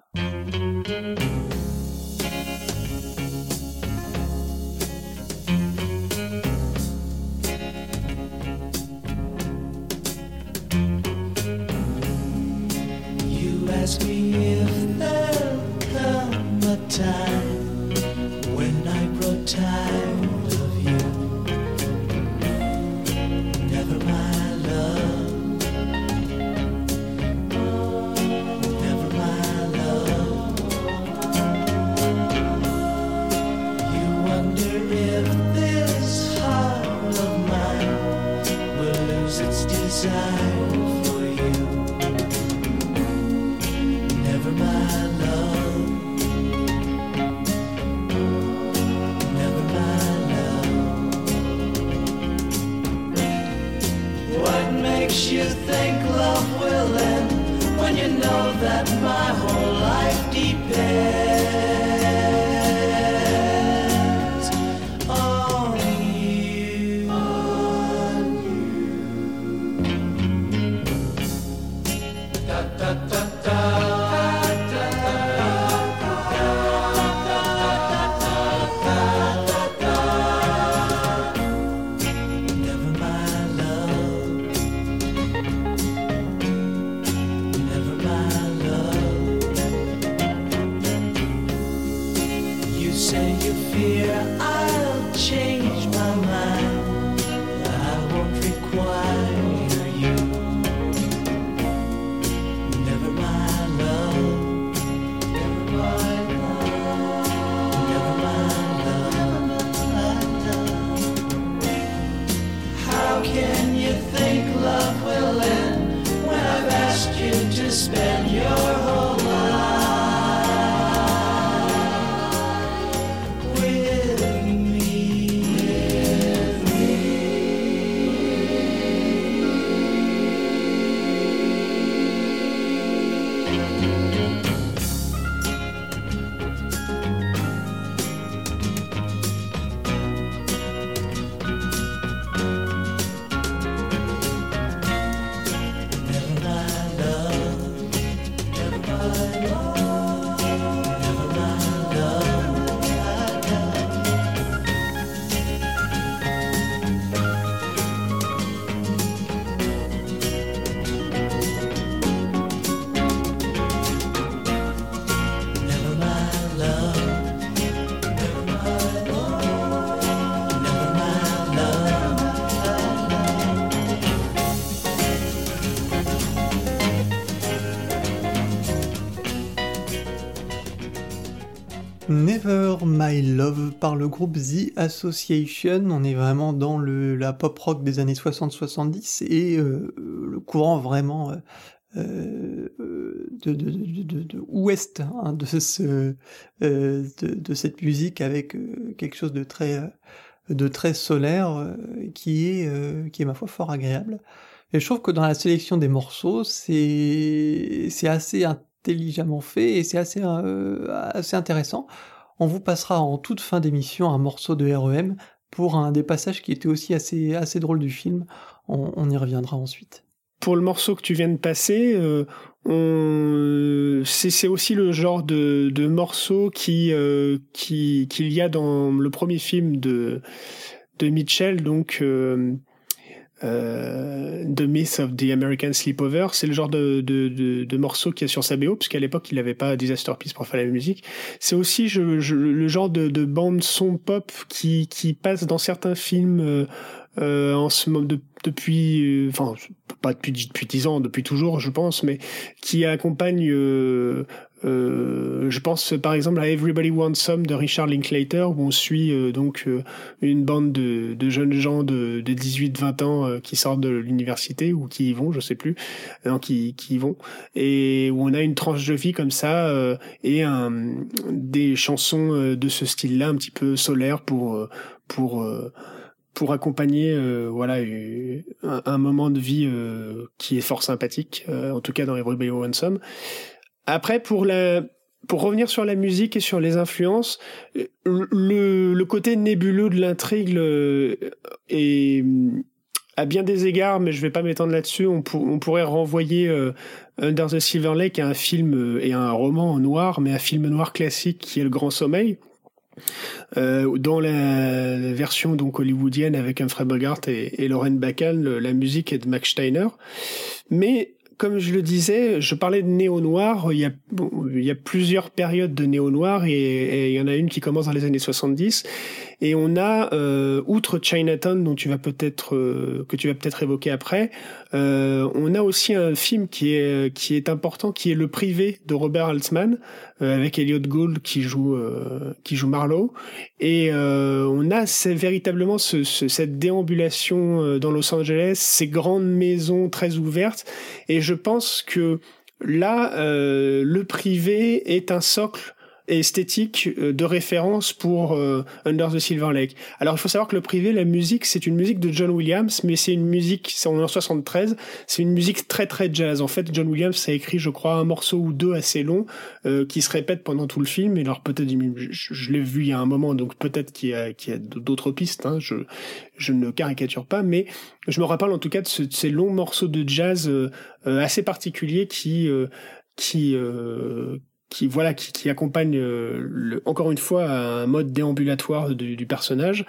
My Love par le groupe The Association. On est vraiment dans le, la pop rock des années 60-70 et euh, le courant vraiment euh, de, de, de, de, ouest hein, de, ce, euh, de, cette musique avec quelque chose de très, de très solaire qui, est, qui est ma foi fort agréable. Et je trouve que dans la sélection des morceaux, c'est assez intelligemment fait et c'est assez, euh, assez intéressant. On vous passera en toute fin d'émission un morceau de REM pour un des passages qui était aussi assez, assez drôle du film. On, y reviendra ensuite. Pour le morceau que tu viens de passer, euh, c'est aussi le genre de, morceau qui euh, qu'il y a dans le premier film de de Mitchell, donc euh, euh, The Myth of the American Sleepover. C'est le genre de, de, de, de morceau qu'il y a sur sa BO, puisqu'à l'époque, il n'avait pas Disaster Piece pour faire la musique. C'est aussi je, je, le genre de, de bande son pop qui, qui passe dans certains films euh, euh en ce moment de, depuis, euh, enfin pas depuis depuis dix ans, depuis toujours, je pense, mais qui accompagne euh, euh, je pense par exemple à Everybody Wants Some de Richard Linklater où on suit euh, donc euh, une bande de, de, jeunes gens de, de 18-20 ans qui sortent de l'université ou qui y vont, je sais plus, non, qui, qui y vont. Et où on a une tranche de vie comme ça et un, des chansons de ce style-là un petit peu solaire pour pour pour accompagner voilà un, un, moment de vie qui est fort sympathique en tout cas dans Everybody Wants Some après, pour la, pour revenir sur la musique et sur les influences, le, le côté nébuleux de l'intrigue euh, est à bien des égards, mais je vais pas m'étendre là-dessus. On, pourrait renvoyer euh, Under the Silver Lake à un film euh, et un roman en noir, mais un film noir classique qui est Le Grand Sommeil. Euh, dans la, version donc hollywoodienne avec Humphrey Bogart et, et Lauren Bacall, la musique est de Max Steiner. Mais comme je le disais, je parlais de néo-noir. Il y a, plusieurs périodes de néo-noir et, et, il y en a une qui commence dans les années 70 et on a, euh, outre Chinatown, dont tu vas peut-être euh, que tu vas peut-être évoquer après, euh, on a aussi un film qui est qui est important, qui est Le Privé de Robert Altman, euh, avec Elliot Gould qui joue euh, qui joue Marlowe, et on a véritablement ce, ce, cette déambulation dans Los Angeles, ces grandes maisons très ouvertes, et je pense que là, le privé est un socle esthétique euh, de référence pour euh, Under the Silver Lake. Alors il faut savoir que le privé, la musique, c'est une musique de John Williams, mais c'est une musique, c'est en 73, c'est une musique très très jazz. En fait, John Williams a écrit, je crois, un morceau ou deux assez long euh, qui se répète pendant tout le film. Et alors peut-être, je, l'ai vu il y a un moment, donc peut-être qu'il y a, y a d'autres pistes. Hein, je, je ne caricature pas, mais je me rappelle en tout cas de, ces longs morceaux de jazz assez particuliers qui qui qui voilà qui, qui accompagne euh, le, encore une fois un mode déambulatoire du, du personnage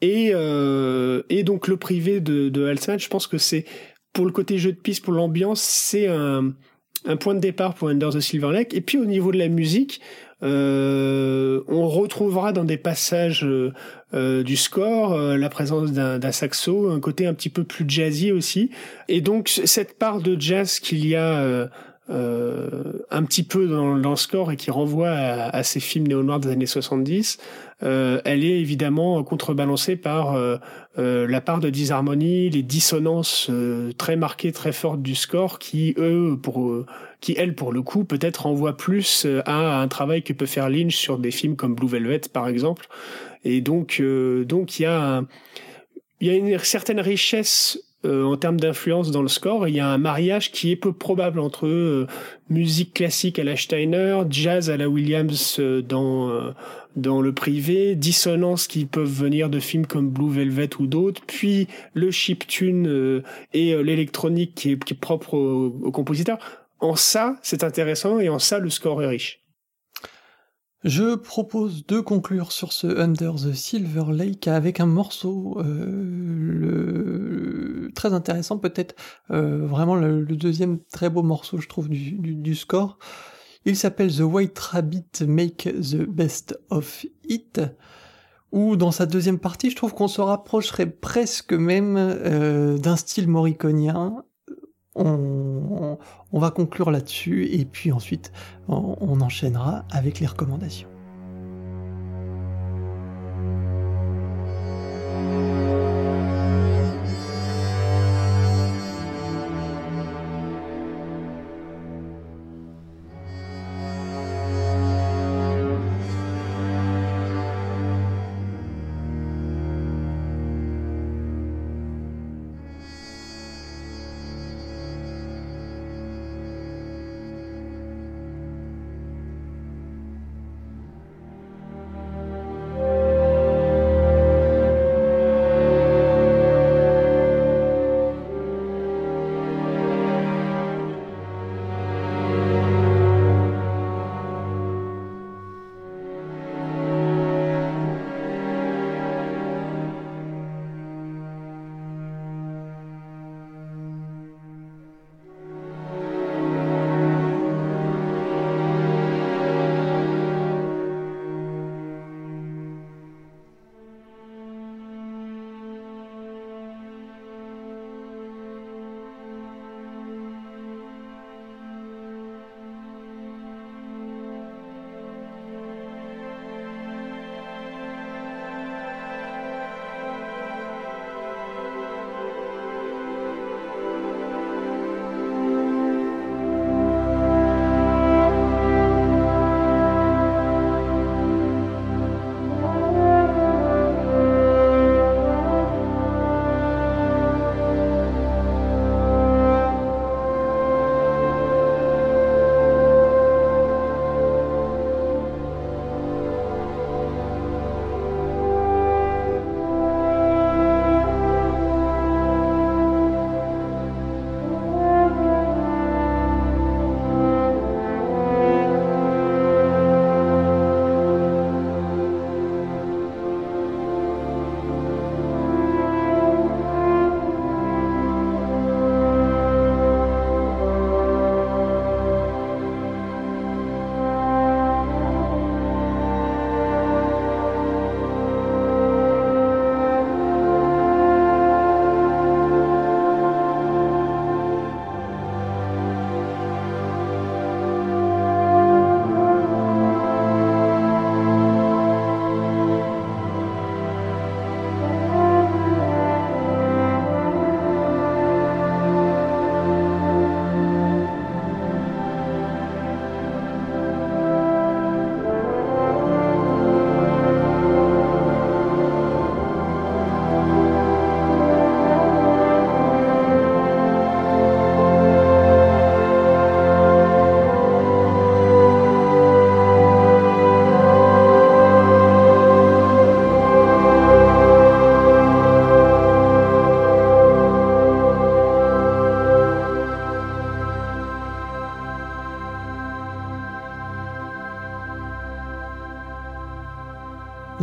et euh, et donc le privé de, de je pense que c'est pour le côté jeu de piste pour l'ambiance c'est un un point de départ pour Under the Silver Lake et puis au niveau de la musique on retrouvera dans des passages du score la présence d'un saxo, un côté un petit peu plus jazzy aussi. Et donc cette part de jazz qu'il y a euh, un petit peu dans, dans, le score et qui renvoie à, à ces films néo-noirs des années 70, euh, elle est évidemment contrebalancée par euh, euh la part de disharmonie, les dissonances euh, très marquées, très fortes du score, qui eux, pour qui elles pour le coup peut-être renvoient plus à un travail que peut faire Lynch sur des films comme Blue Velvet par exemple. Et donc donc y a il y a une certaine richesse euh, en termes d'influence dans le score, il y a un mariage qui est peu probable entre euh, musique classique à la Steiner, jazz à la Williams euh, dans dans le privé, dissonances qui peuvent venir de films comme Blue Velvet ou d'autres, puis le chiptune et l'électronique qui est, propre au, au compositeur. En ça, c'est intéressant et en ça, le score est riche. Je propose de conclure sur ce Under the Silver Lake avec un morceau euh, très intéressant, peut-être euh, vraiment le, deuxième très beau morceau, je trouve, du, score. Il s'appelle The White Rabbit Make the Best of It, où dans sa deuxième partie, je trouve qu'on se rapprocherait presque même euh, d'un style moriconien on, va conclure là-dessus et puis ensuite on enchaînera avec les recommandations.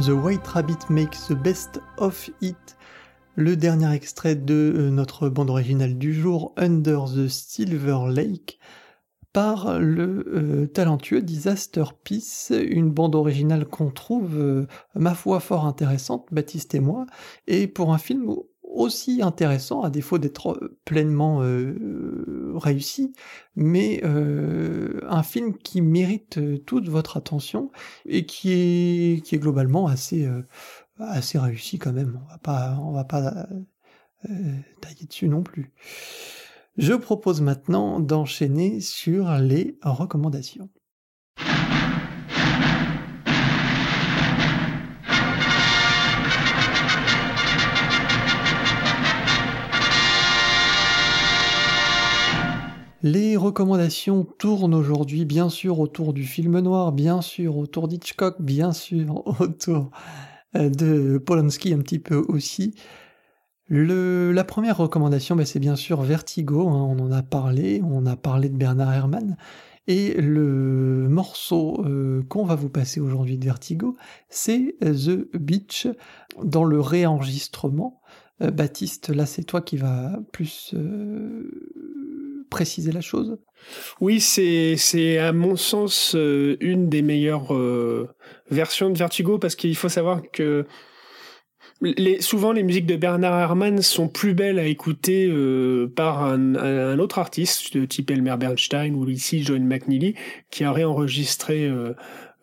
The White Rabbit Makes the Best of It, le dernier extrait de euh, notre bande originale du jour, Under the Silver Lake, par le talentueux Disaster Peace, une bande originale qu'on trouve, ma foi, fort intéressante, Baptiste et moi, et pour un film aussi intéressant, à défaut d'être euh, pleinement euh, réussi, mais euh, un film qui mérite toute votre attention et qui est, qui est globalement assez, assez réussi quand même. On va pas, on va pas tailler dessus non plus. Je propose maintenant d'enchaîner sur les recommandations. Les recommandations tournent aujourd'hui bien sûr autour du film noir, bien sûr autour d'Hitchcock, bien sûr [LAUGHS] autour euh, de Polanski un petit peu aussi. La première recommandation, bah, c'est bien sûr Vertigo, hein, on en a parlé, on a parlé de Bernard Herrmann, et le morceau euh, qu'on va vous passer aujourd'hui de Vertigo, c'est The Beach, dans le réenregistrement. Euh, Baptiste, là c'est toi qui va plus préciser la chose? Oui, c'est, à mon sens euh, une des meilleures euh, versions de Vertigo parce qu'il faut savoir que souvent les musiques de Bernard Herrmann sont plus belles à écouter euh, par un, autre artiste de type Elmer Bernstein ou ici John McNeely qui a réenregistré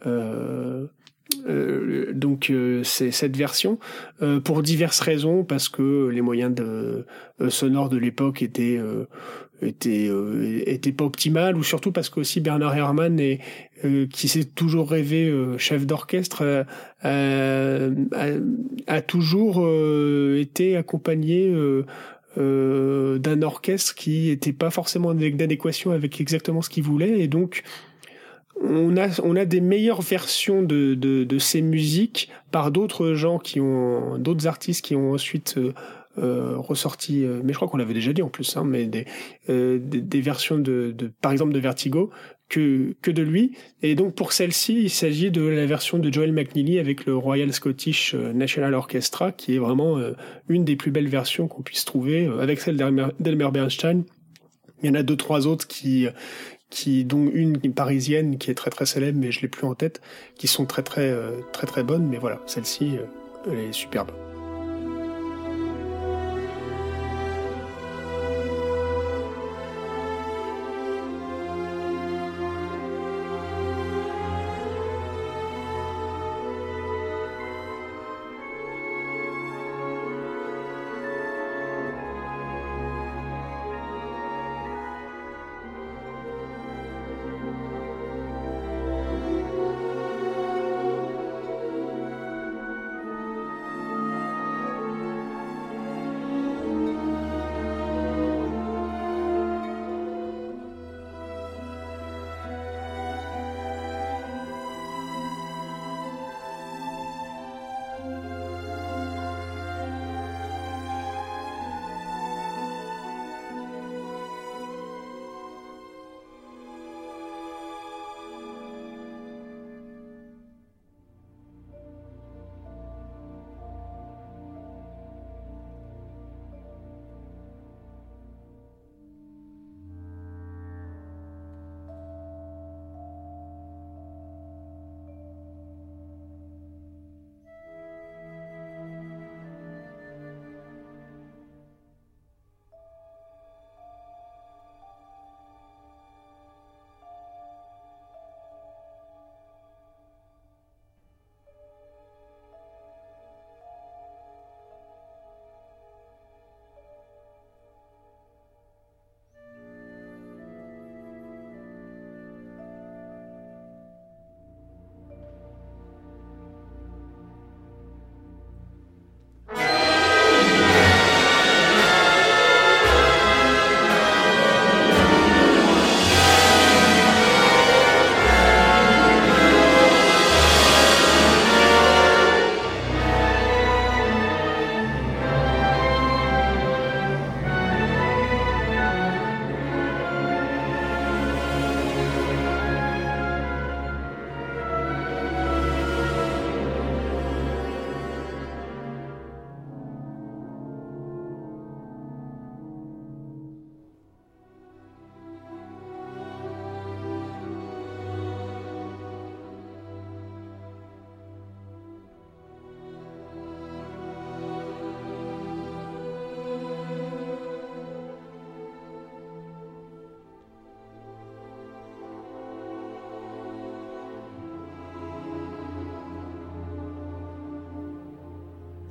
euh, donc euh, c'est cette version euh, pour diverses raisons parce que les moyens de, sonores de l'époque étaient étaient étaient pas optimales ou surtout parce que aussi Bernard Herrmann est qui s'est toujours rêvé chef d'orchestre a, a, toujours été accompagné d'un orchestre qui était pas forcément d'adéquation avec exactement ce qu'il voulait. Et donc on a, on a des meilleures versions de, de, de ces musiques par d'autres gens qui ont, d'autres artistes qui ont ensuite euh, euh ressorti, euh, mais je crois qu'on l'avait déjà dit en plus, hein, mais des, euh, des, des, versions de, de, par exemple de Vertigo que, que de lui. Et donc pour celle-ci, il s'agit de la version de Joel McNeely avec le Royal Scottish National Orchestra, qui est vraiment une des plus belles versions qu'on puisse trouver, avec celle d'Elmer Bernstein. Il y en a deux, trois autres qui, qui dont une parisienne qui est très très célèbre mais je l'ai plus en tête qui sont très très euh, très très bonnes mais voilà celle-ci euh, elle est superbe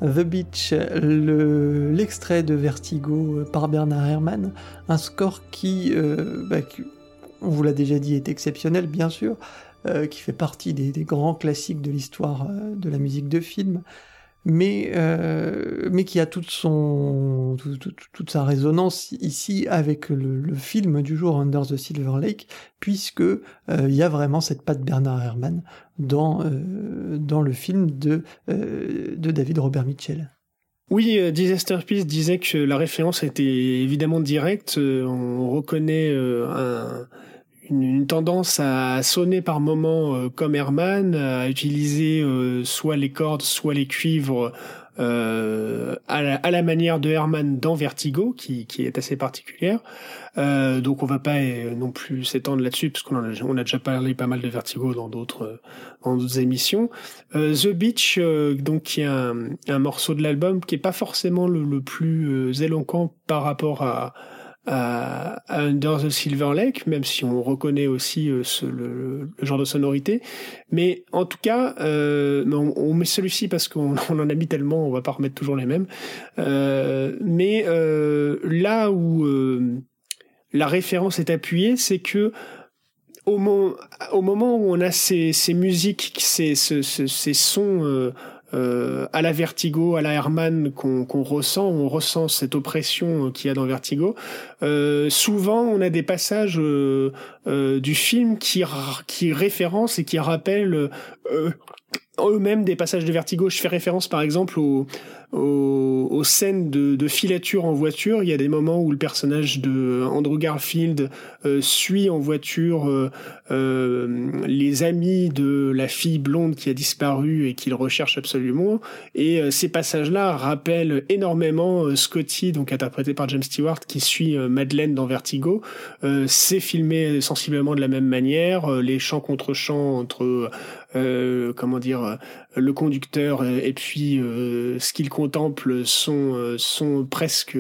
The Beach, l'extrait de Vertigo par Bernard Herrmann, un score qui, bah, on vous l'a déjà dit, est exceptionnel bien sûr, qui fait partie des grands classiques de l'histoire de la musique de film mais, euh, mais qui a toute, son, toute, sa résonance ici avec le, film du jour Under the Silver Lake, puisque euh, il y a vraiment cette patte Bernard Herrmann dans, euh, dans le film de, de David Robert Mitchell. Oui, Disaster Peace disait que la référence était évidemment directe. On reconnaît un une, tendance à sonner par moments euh, comme Herman, à utiliser euh, soit les cordes, soit les cuivres euh, à, la, à, la, manière de Herman dans Vertigo, qui, qui est assez particulière. Euh, donc on va pas non plus s'étendre là-dessus, parce qu'on a, on a déjà parlé pas mal de Vertigo dans d'autres dans d'autres émissions. The Beach, donc qui est un, un, morceau de l'album qui est pas forcément le, le plus éloquent par rapport à à, Under the Silver Lake, même si on reconnaît aussi euh, ce, le, genre de sonorité. Mais en tout cas, euh, on, met celui-ci parce qu'on [LAUGHS] on en a mis tellement, on va pas remettre toujours les mêmes. Euh, mais euh, là où euh, la référence est appuyée, c'est que au, au, moment où on a ces, ces musiques, ces, ces, ces sons euh, à la Vertigo, à la Herman qu'on ressent, on ressent cette oppression qu'il y a dans Vertigo. Euh, souvent, on a des passages euh, du film qui, qui référencent et qui rappellent eux-mêmes des passages de Vertigo. Je fais référence par exemple au, aux, scènes de, filature en voiture. Il y a des moments où le personnage de Andrew Garfield euh, suit en voiture euh, euh, les amis de la fille blonde qui a disparu et qu'il recherche absolument. Et ces passages-là rappellent énormément Scotty, donc interprété par James Stewart, qui suit Madeleine dans Vertigo. C'est filmé sensiblement de la même manière. les chants contre chants entre comment dire le conducteur et puis ce qu'il contemple sont, euh, sont presque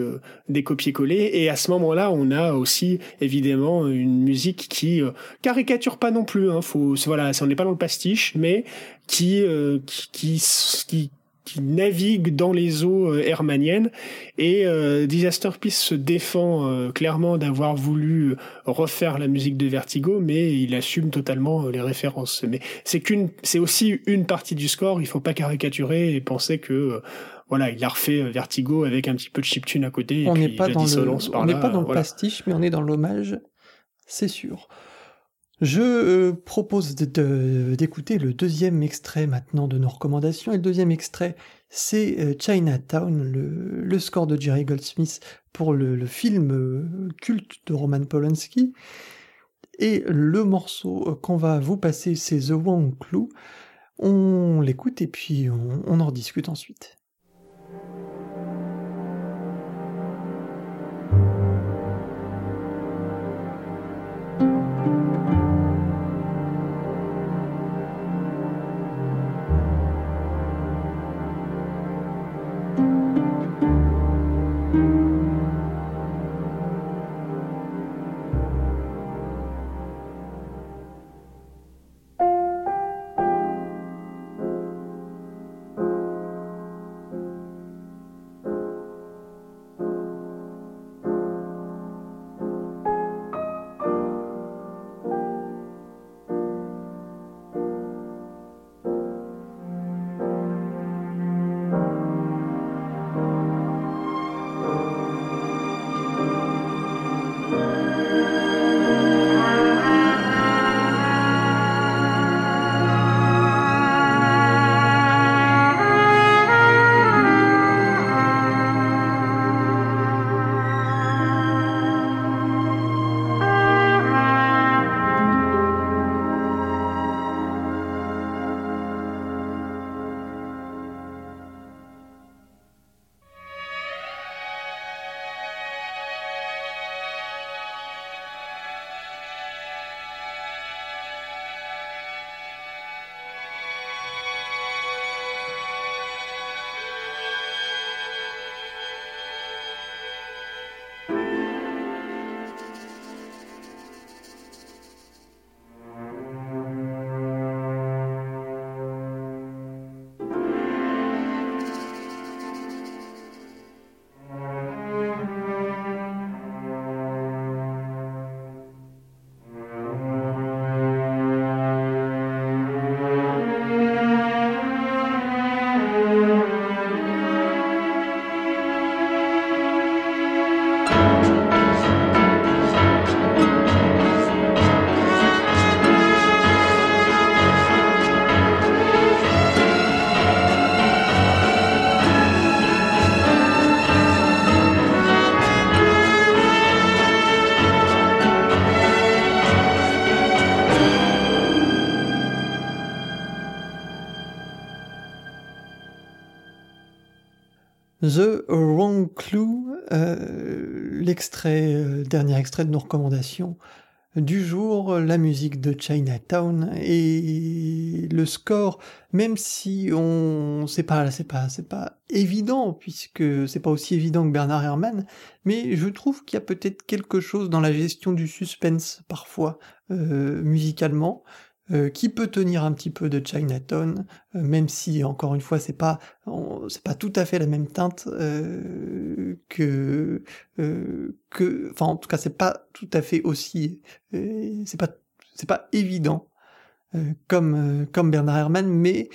des copier-coller. Et à ce moment-là, on a aussi évidemment une musique qui euh, caricature pas non plus. Hein, faut, voilà, on n'est pas dans le pastiche, mais qui, euh, qui, qui qui navigue dans les eaux euh, hermaniennes et euh, Disaster Peace se défend euh, clairement d'avoir voulu refaire la musique de Vertigo mais il assume totalement les références mais c'est qu'une c'est aussi une partie du score il faut pas caricaturer et penser que voilà, il a refait Vertigo avec un petit peu de chiptune à côté. On n'est pas, dans le, on n'est pas dans le pastiche, mais on est dans l'hommage, c'est sûr. Je euh, propose d'écouter le deuxième extrait maintenant de nos recommandations. Et le deuxième extrait, c'est euh, Chinatown, le, score de Jerry Goldsmith pour le, film euh, culte de Roman Polanski. Et le morceau qu'on va vous passer, c'est The Wong Clue. On l'écoute et puis on en rediscute ensuite. Extrait de nos recommandations du jour, la musique de Chinatown et le score, même si on, c'est pas, c'est pas, c'est pas évident puisque c'est pas aussi évident que Bernard Herrmann, mais je trouve qu'il y a peut-être quelque chose dans la gestion du suspense parfois euh, musicalement euh, qui peut tenir un petit peu de Chinatown, euh, même si encore une fois c'est pas c'est pas tout à fait la même teinte euh, que que enfin en tout cas c'est pas tout à fait aussi c'est pas c'est pas évident comme comme Bernard Herrmann, mais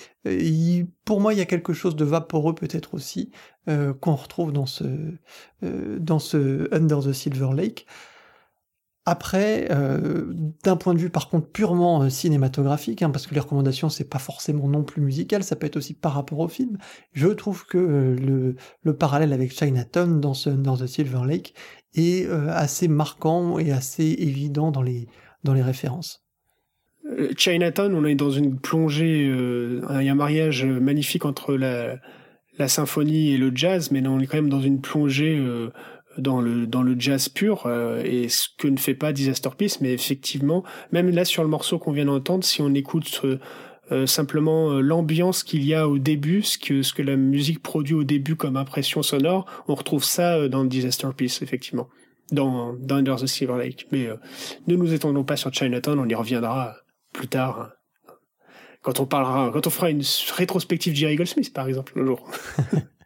pour moi il y a quelque chose de vaporeux peut-être aussi qu'on retrouve dans ce dans ce Under the Silver Lake. Après, euh, d'un point de vue par contre purement euh, cinématographique, hein, parce que les recommandations c'est pas forcément non plus musical, ça peut être aussi par rapport au film. Je trouve que euh, le, le, parallèle avec Chinatown dans, ce, dans The Silver Lake est assez marquant et assez évident dans les, dans les références. Chinatown, on est dans une plongée, il y a un mariage magnifique entre la, la symphonie et le jazz, mais on est quand même dans une plongée dans le dans le jazz pur euh, et ce que ne fait pas Disaster Piece mais effectivement même là sur le morceau qu'on vient d'entendre si on écoute euh, simplement euh, l'ambiance qu'il y a au début ce que ce que la musique produit au début comme impression sonore on retrouve ça dans Disaster Piece effectivement. Dans, dans Under the Silver Lake. Mais ne nous étendons pas sur Chinatown on y reviendra plus tard quand on parlera quand on fera une rétrospective Jerry Goldsmith par exemple un jour [LAUGHS]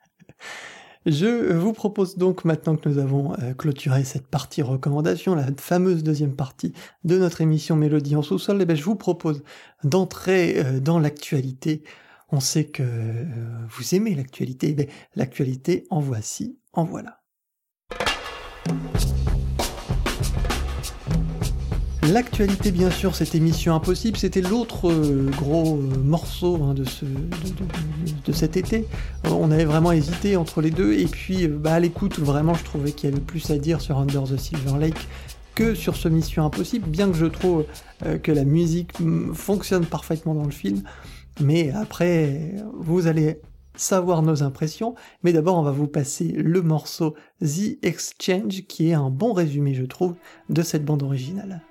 Je vous propose donc maintenant que nous avons euh, clôturé cette partie recommandation, la fameuse deuxième partie de notre émission Mélodie en sous-sol, eh ben, je vous propose d'entrer euh, dans l'actualité. On sait que euh, vous aimez l'actualité, eh ben, l'actualité en voici, en voilà. L'actualité, bien sûr, cette émission impossible, c'était l'autre euh, gros euh, morceau hein, de, ce, de, cet été. Euh, on avait vraiment hésité entre les deux, et puis bah, à l'écoute, vraiment, je trouvais qu'il y avait plus à dire sur Under the Silver Lake que sur ce Mission Impossible, bien que je trouve que la musique fonctionne parfaitement dans le film. Mais après, vous allez savoir nos impressions, mais d'abord on va vous passer le morceau The Exchange, qui est un bon résumé, je trouve, de cette bande originale.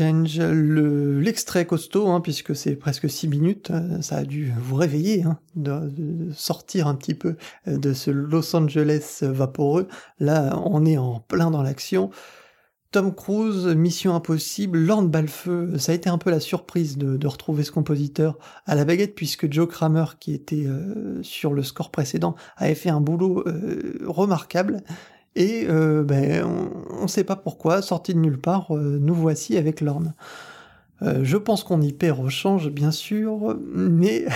L'extrait costaud, hein, puisque c'est presque 6 minutes, euh, ça a dû vous réveiller, hein, de, sortir un petit peu euh, de ce Los Angeles vaporeux. Là, on est en plein dans l'action. Tom Cruise, Mission Impossible, Lorne Balfeu, ça a été un peu la surprise de, retrouver ce compositeur à la baguette, puisque Joe Kramer, qui était euh, sur le score précédent, avait fait un boulot remarquable. Et euh, ben, on ne sait pas pourquoi, sorti de nulle part, euh, nous voici avec Lorne. Euh, je pense qu'on y perd au change, bien sûr, mais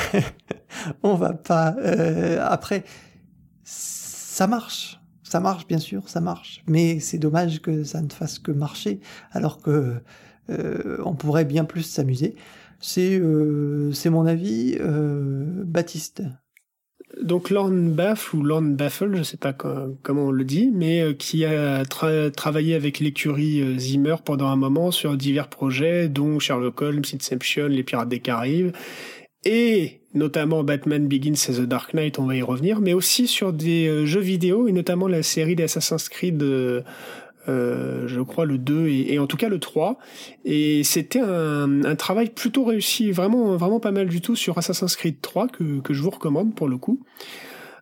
[LAUGHS] on va pas. après, ça marche, ça marche, bien sûr, ça marche. Mais c'est dommage que ça ne fasse que marcher, alors que on pourrait bien plus s'amuser. C'est c'est mon avis, Baptiste donc Lorne ou Lorne Baffle, je sais pas comment on le dit, mais euh, qui a travaillé avec l'écurie euh, Zimmer pendant un moment sur divers projets, dont Sherlock Holmes, Inception, Les Pirates des Caraïbes, et notamment Batman Begins et The Dark Knight, on va y revenir, mais aussi sur des euh, jeux vidéo, et notamment la série d'Assassin's Creed euh, je crois le 2 et, en tout cas le 3 et c'était un, un, travail plutôt réussi vraiment vraiment pas mal du tout sur Assassin's Creed 3 que, que je vous recommande pour le coup.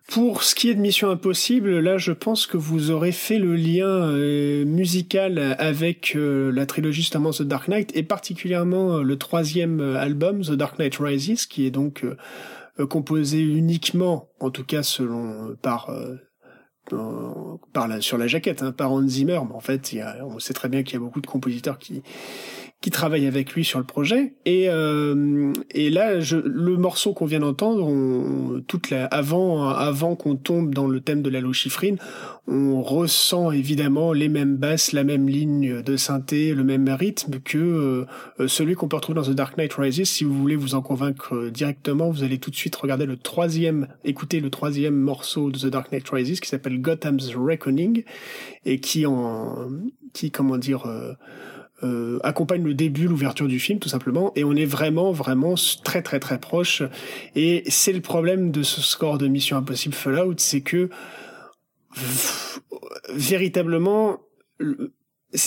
Pour ce qui est de Mission Impossible, là, je pense que vous aurez fait le lien euh, musical avec euh, la trilogie justement The Dark Knight et particulièrement le troisième album The Dark Knight Rises, qui est donc composé uniquement, en tout cas selon par par la, sur la jaquette, hein, par Hans Zimmer, mais en fait, on sait très bien qu'il y a beaucoup de compositeurs qui qui travaille avec lui sur le projet. Et, euh, et là, je, le morceau qu'on vient d'entendre, toute la, avant, avant qu'on tombe dans le thème de la lochifrine, on ressent évidemment les mêmes basses, la même ligne de synthé, le même rythme que euh, celui qu'on peut retrouver dans The Dark Knight Rises. Si vous voulez vous en convaincre directement, vous allez tout de suite regarder le troisième, écouter le troisième morceau de The Dark Knight Rises qui s'appelle Gotham's Reckoning et qui en, qui comment dire, euh, euh, accompagne le début, l'ouverture du film, tout simplement, et on est vraiment, vraiment très, très, très proche. Et c'est le problème de ce score de Mission Impossible Fallout, c'est que véritablement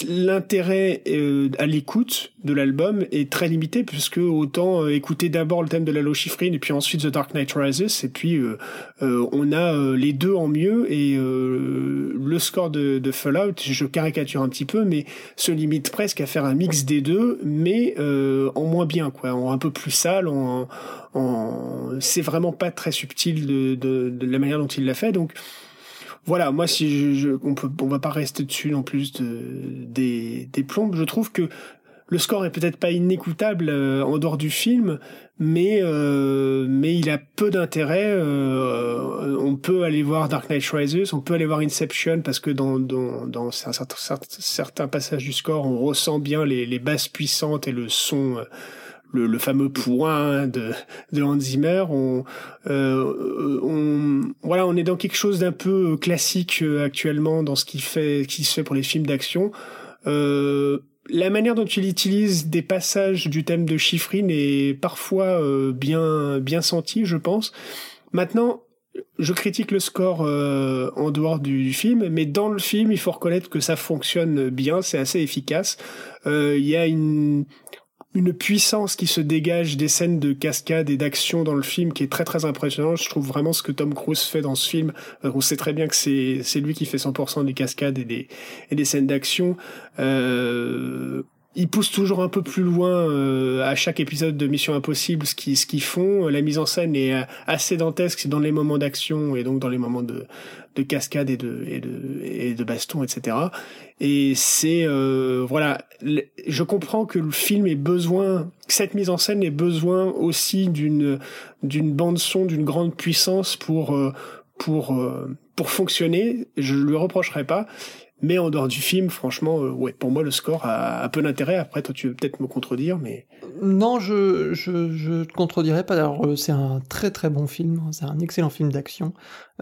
l'intérêt euh, à l'écoute de l'album est très limité puisque autant euh, écouter d'abord le thème de la Lochifrine et puis ensuite The Dark Knight Rises et puis euh, on a les deux en mieux et le score de, de, Fallout je caricature un petit peu mais se limite presque à faire un mix des deux mais en moins bien quoi en un peu plus sale en, en c'est vraiment pas très subtil de, de, de la manière dont il l'a fait. Donc voilà, moi si je, on peut, va pas rester dessus non plus de, des, des plombes. Je trouve que le score est peut-être pas inécoutable euh, en dehors du film, mais euh, mais il a peu d'intérêt. Euh, on peut aller voir Dark Knight Rises, on peut aller voir Inception parce que dans dans, dans certains, passages du score, on ressent bien les basses puissantes et le son le, le, fameux point de, de Hans Zimmer. On, euh, on, voilà, on est dans quelque chose d'un peu classique euh, actuellement dans ce qui fait, qui se fait pour les films d'action. Euh, la manière dont il utilise des passages du thème de Chiffrine est parfois euh, bien bien senti, je pense. Maintenant, je critique le score euh, en dehors du, du, film, mais dans le film, il faut reconnaître que ça fonctionne bien, c'est assez efficace. Il y a une une puissance qui se dégage des scènes de cascade et d'action dans le film qui est très très impressionnante. Je trouve vraiment ce que Tom Cruise fait dans ce film. Euh, on sait très bien que c'est c'est lui qui fait 100% des cascades et des et des scènes d'action. Euh, ils poussent toujours un peu plus loin euh, à chaque épisode de Mission Impossible ce qu'ils ce qu'ils font. La mise en scène est euh, assez dantesque dans les moments d'action et donc dans les moments de, de cascade et de et de et de baston, etc. Et c'est euh, voilà, je comprends que le film ait besoin, cette mise en scène ait besoin aussi d'une d'une bande son d'une grande puissance pour pour pour fonctionner. Je lui reprocherai pas. Mais en dehors du film, franchement, euh, ouais, pour moi, le score a, a peu d'intérêt. Après, toi, tu veux peut-être me contredire, mais... Non, je, je, je te contredirais pas. Alors, euh, c'est un très très bon film. C'est un excellent film d'action.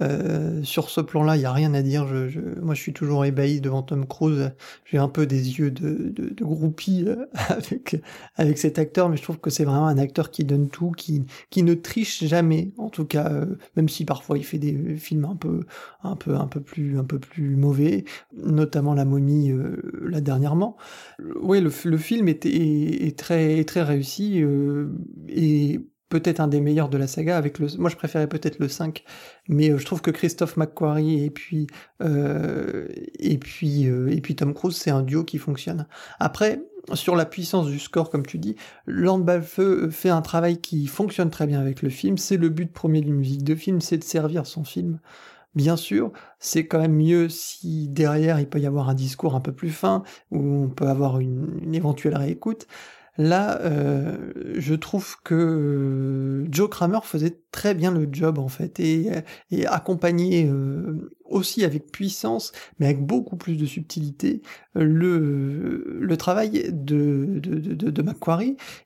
Euh, sur ce plan-là, il n'y a rien à dire. Je, je, moi, je suis toujours ébahi devant Tom Cruise. J'ai un peu des yeux de, de, de groupie euh, [LAUGHS] avec, avec cet acteur, mais je trouve que c'est vraiment un acteur qui donne tout, qui, qui ne triche jamais. En tout cas, euh, même si parfois il fait des films un peu, un peu, un peu plus, un peu plus mauvais. notamment La Momie euh, là dernièrement. Oui, le, le, film est, est, très, très réussi et peut-être un des meilleurs de la saga avec le moi je préférais peut-être le 5 mais je trouve que Christophe McQuarrie et puis et puis et puis Tom Cruise c'est un duo qui fonctionne après sur la puissance du score, comme tu dis, Lord Balfeu fait un travail qui fonctionne très bien avec le film. C'est le but premier d'une musique de film, c'est de servir son film. Bien sûr, c'est quand même mieux si derrière il peut y avoir un discours un peu plus fin, ou on peut avoir une, une éventuelle réécoute. Là, euh, je trouve que Joe Kramer faisait très bien le job en fait et, accompagnait euh, aussi avec puissance, mais avec beaucoup plus de subtilité, le, travail de, de,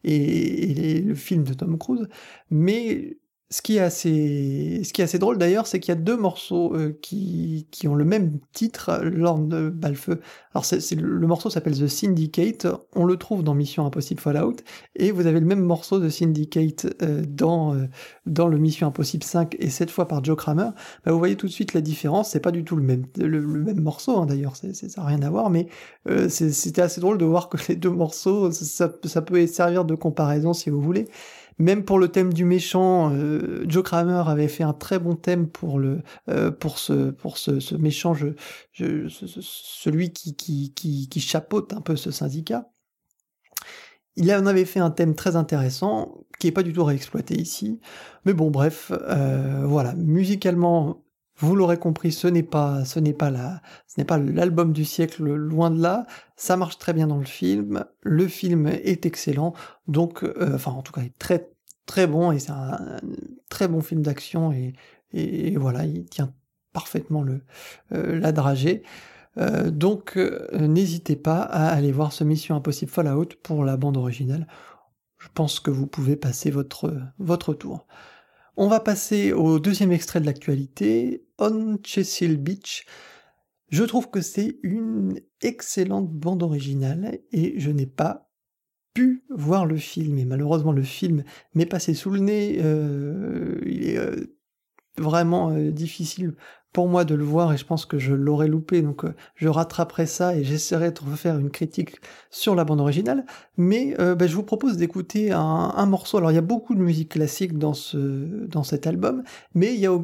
et, le film de Tom Cruise. Mais ce qui est assez, ce qui est assez drôle d'ailleurs, c'est qu'il y a deux morceaux euh, qui, qui ont le même titre lors de Balfeu. Alors c'est, le morceau s'appelle The Syndicate, on le trouve dans Mission Impossible Fallout, et vous avez le même morceau de Syndicate euh, dans, euh, dans le Mission Impossible 5, et cette fois par Joe Kramer. Bah, vous voyez tout de suite la différence, c'est pas du tout le même, le, même morceau hein, d'ailleurs, c'est, ça n'a rien à voir, mais c'était assez drôle de voir que les deux morceaux, ça peut servir de comparaison si vous voulez. Même pour le thème du méchant, euh, Joe Kramer avait fait un très bon thème pour le euh, pour ce pour ce, ce méchant, je, je, celui qui, qui, qui, qui chapeaute un peu ce syndicat. Il en avait fait un thème très intéressant, qui est pas du tout réexploité ici. Mais bon, bref, euh, voilà. Musicalement, vous l'aurez compris, ce n'est pas, ce n'est pas la, ce n'est pas l'album du siècle, loin de là. Ça marche très bien dans le film. Le film est excellent, donc, euh, enfin, en tout cas, il est très, très bon et c'est un, très bon film d'action et, voilà, il tient parfaitement le, euh, la dragée. Euh, donc, n'hésitez pas à aller voir ce Mission Impossible Fallout pour la bande originale. Je pense que vous pouvez passer votre, votre tour. On va passer au deuxième extrait de l'actualité, On Chesil Beach. Je trouve que c'est une excellente bande originale et je n'ai pas pu voir le film. Et malheureusement, le film m'est passé sous le nez. Euh, il est euh, vraiment euh, difficile pour moi de le voir et je pense que je l'aurais loupé, donc je rattraperai ça et j'essaierai de refaire une critique sur la bande originale. Mais bah, je vous propose d'écouter un, morceau. Alors il y a beaucoup de musique classique dans, ce, dans cet album, mais il y a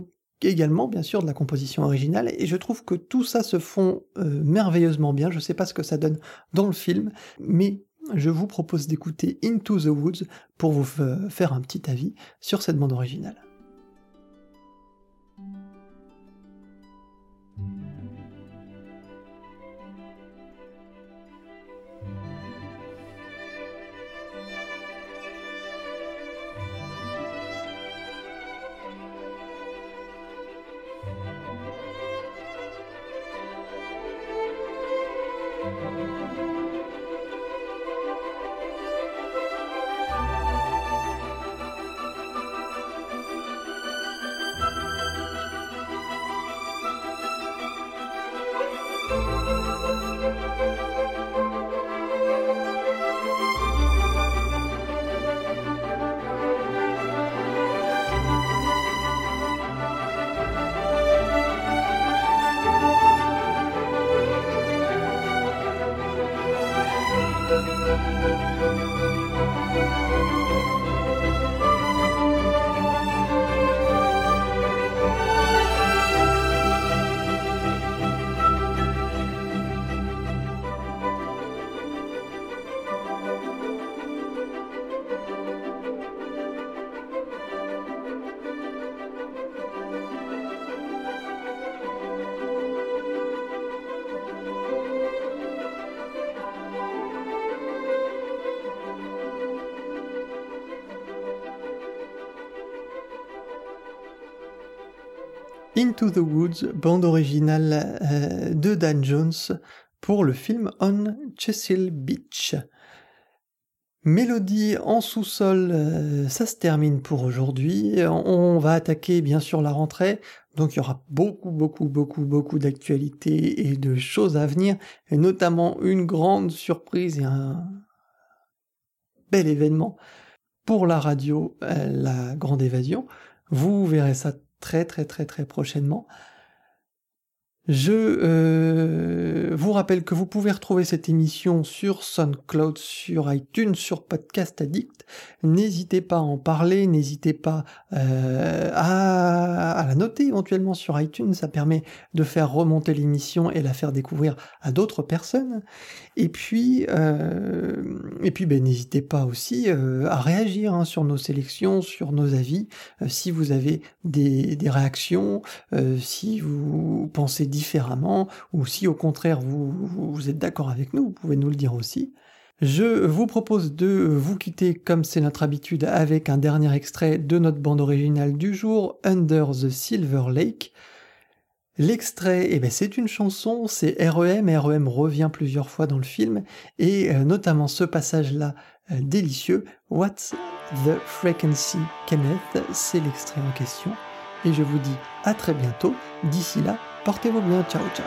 également bien sûr de la composition originale et je trouve que tout ça se fond euh, merveilleusement bien. Je ne sais pas ce que ça donne dans le film, mais je vous propose d'écouter Into the Woods pour vous faire un petit avis sur cette bande originale. Into the Woods, bande originale euh, de Dan Jones pour le film On Chesil Beach. Mélodie en sous-sol, euh, ça se termine pour aujourd'hui. On va attaquer bien sûr la rentrée, donc il y aura beaucoup, beaucoup, beaucoup, beaucoup d'actualités et de choses à venir, et notamment une grande surprise et un bel événement pour la radio, euh, la grande évasion. Vous verrez ça très très très très prochainement. Je euh, vous rappelle que vous pouvez retrouver cette émission sur SoundCloud, sur iTunes, sur Podcast Addict. N'hésitez pas à en parler, n'hésitez pas euh, à, la noter éventuellement sur iTunes. Ça permet de faire remonter l'émission et la faire découvrir à d'autres personnes. Et puis, euh, et puis, ben, n'hésitez pas aussi à réagir hein, sur nos sélections, sur nos avis. si vous avez des, réactions, si vous pensez différemment, ou si au contraire vous, vous êtes d'accord avec nous, vous pouvez nous le dire aussi. Je vous propose de vous quitter comme c'est notre habitude avec un dernier extrait de notre bande originale du jour, Under the Silver Lake. L'extrait, eh ben, c'est une chanson, c'est REM, REM revient plusieurs fois dans le film, et euh, notamment ce passage-là euh, délicieux, What's the Frequency Kenneth, c'est l'extrait en question, et je vous dis à très bientôt, d'ici là, Portez-vous bien, ciao ciao.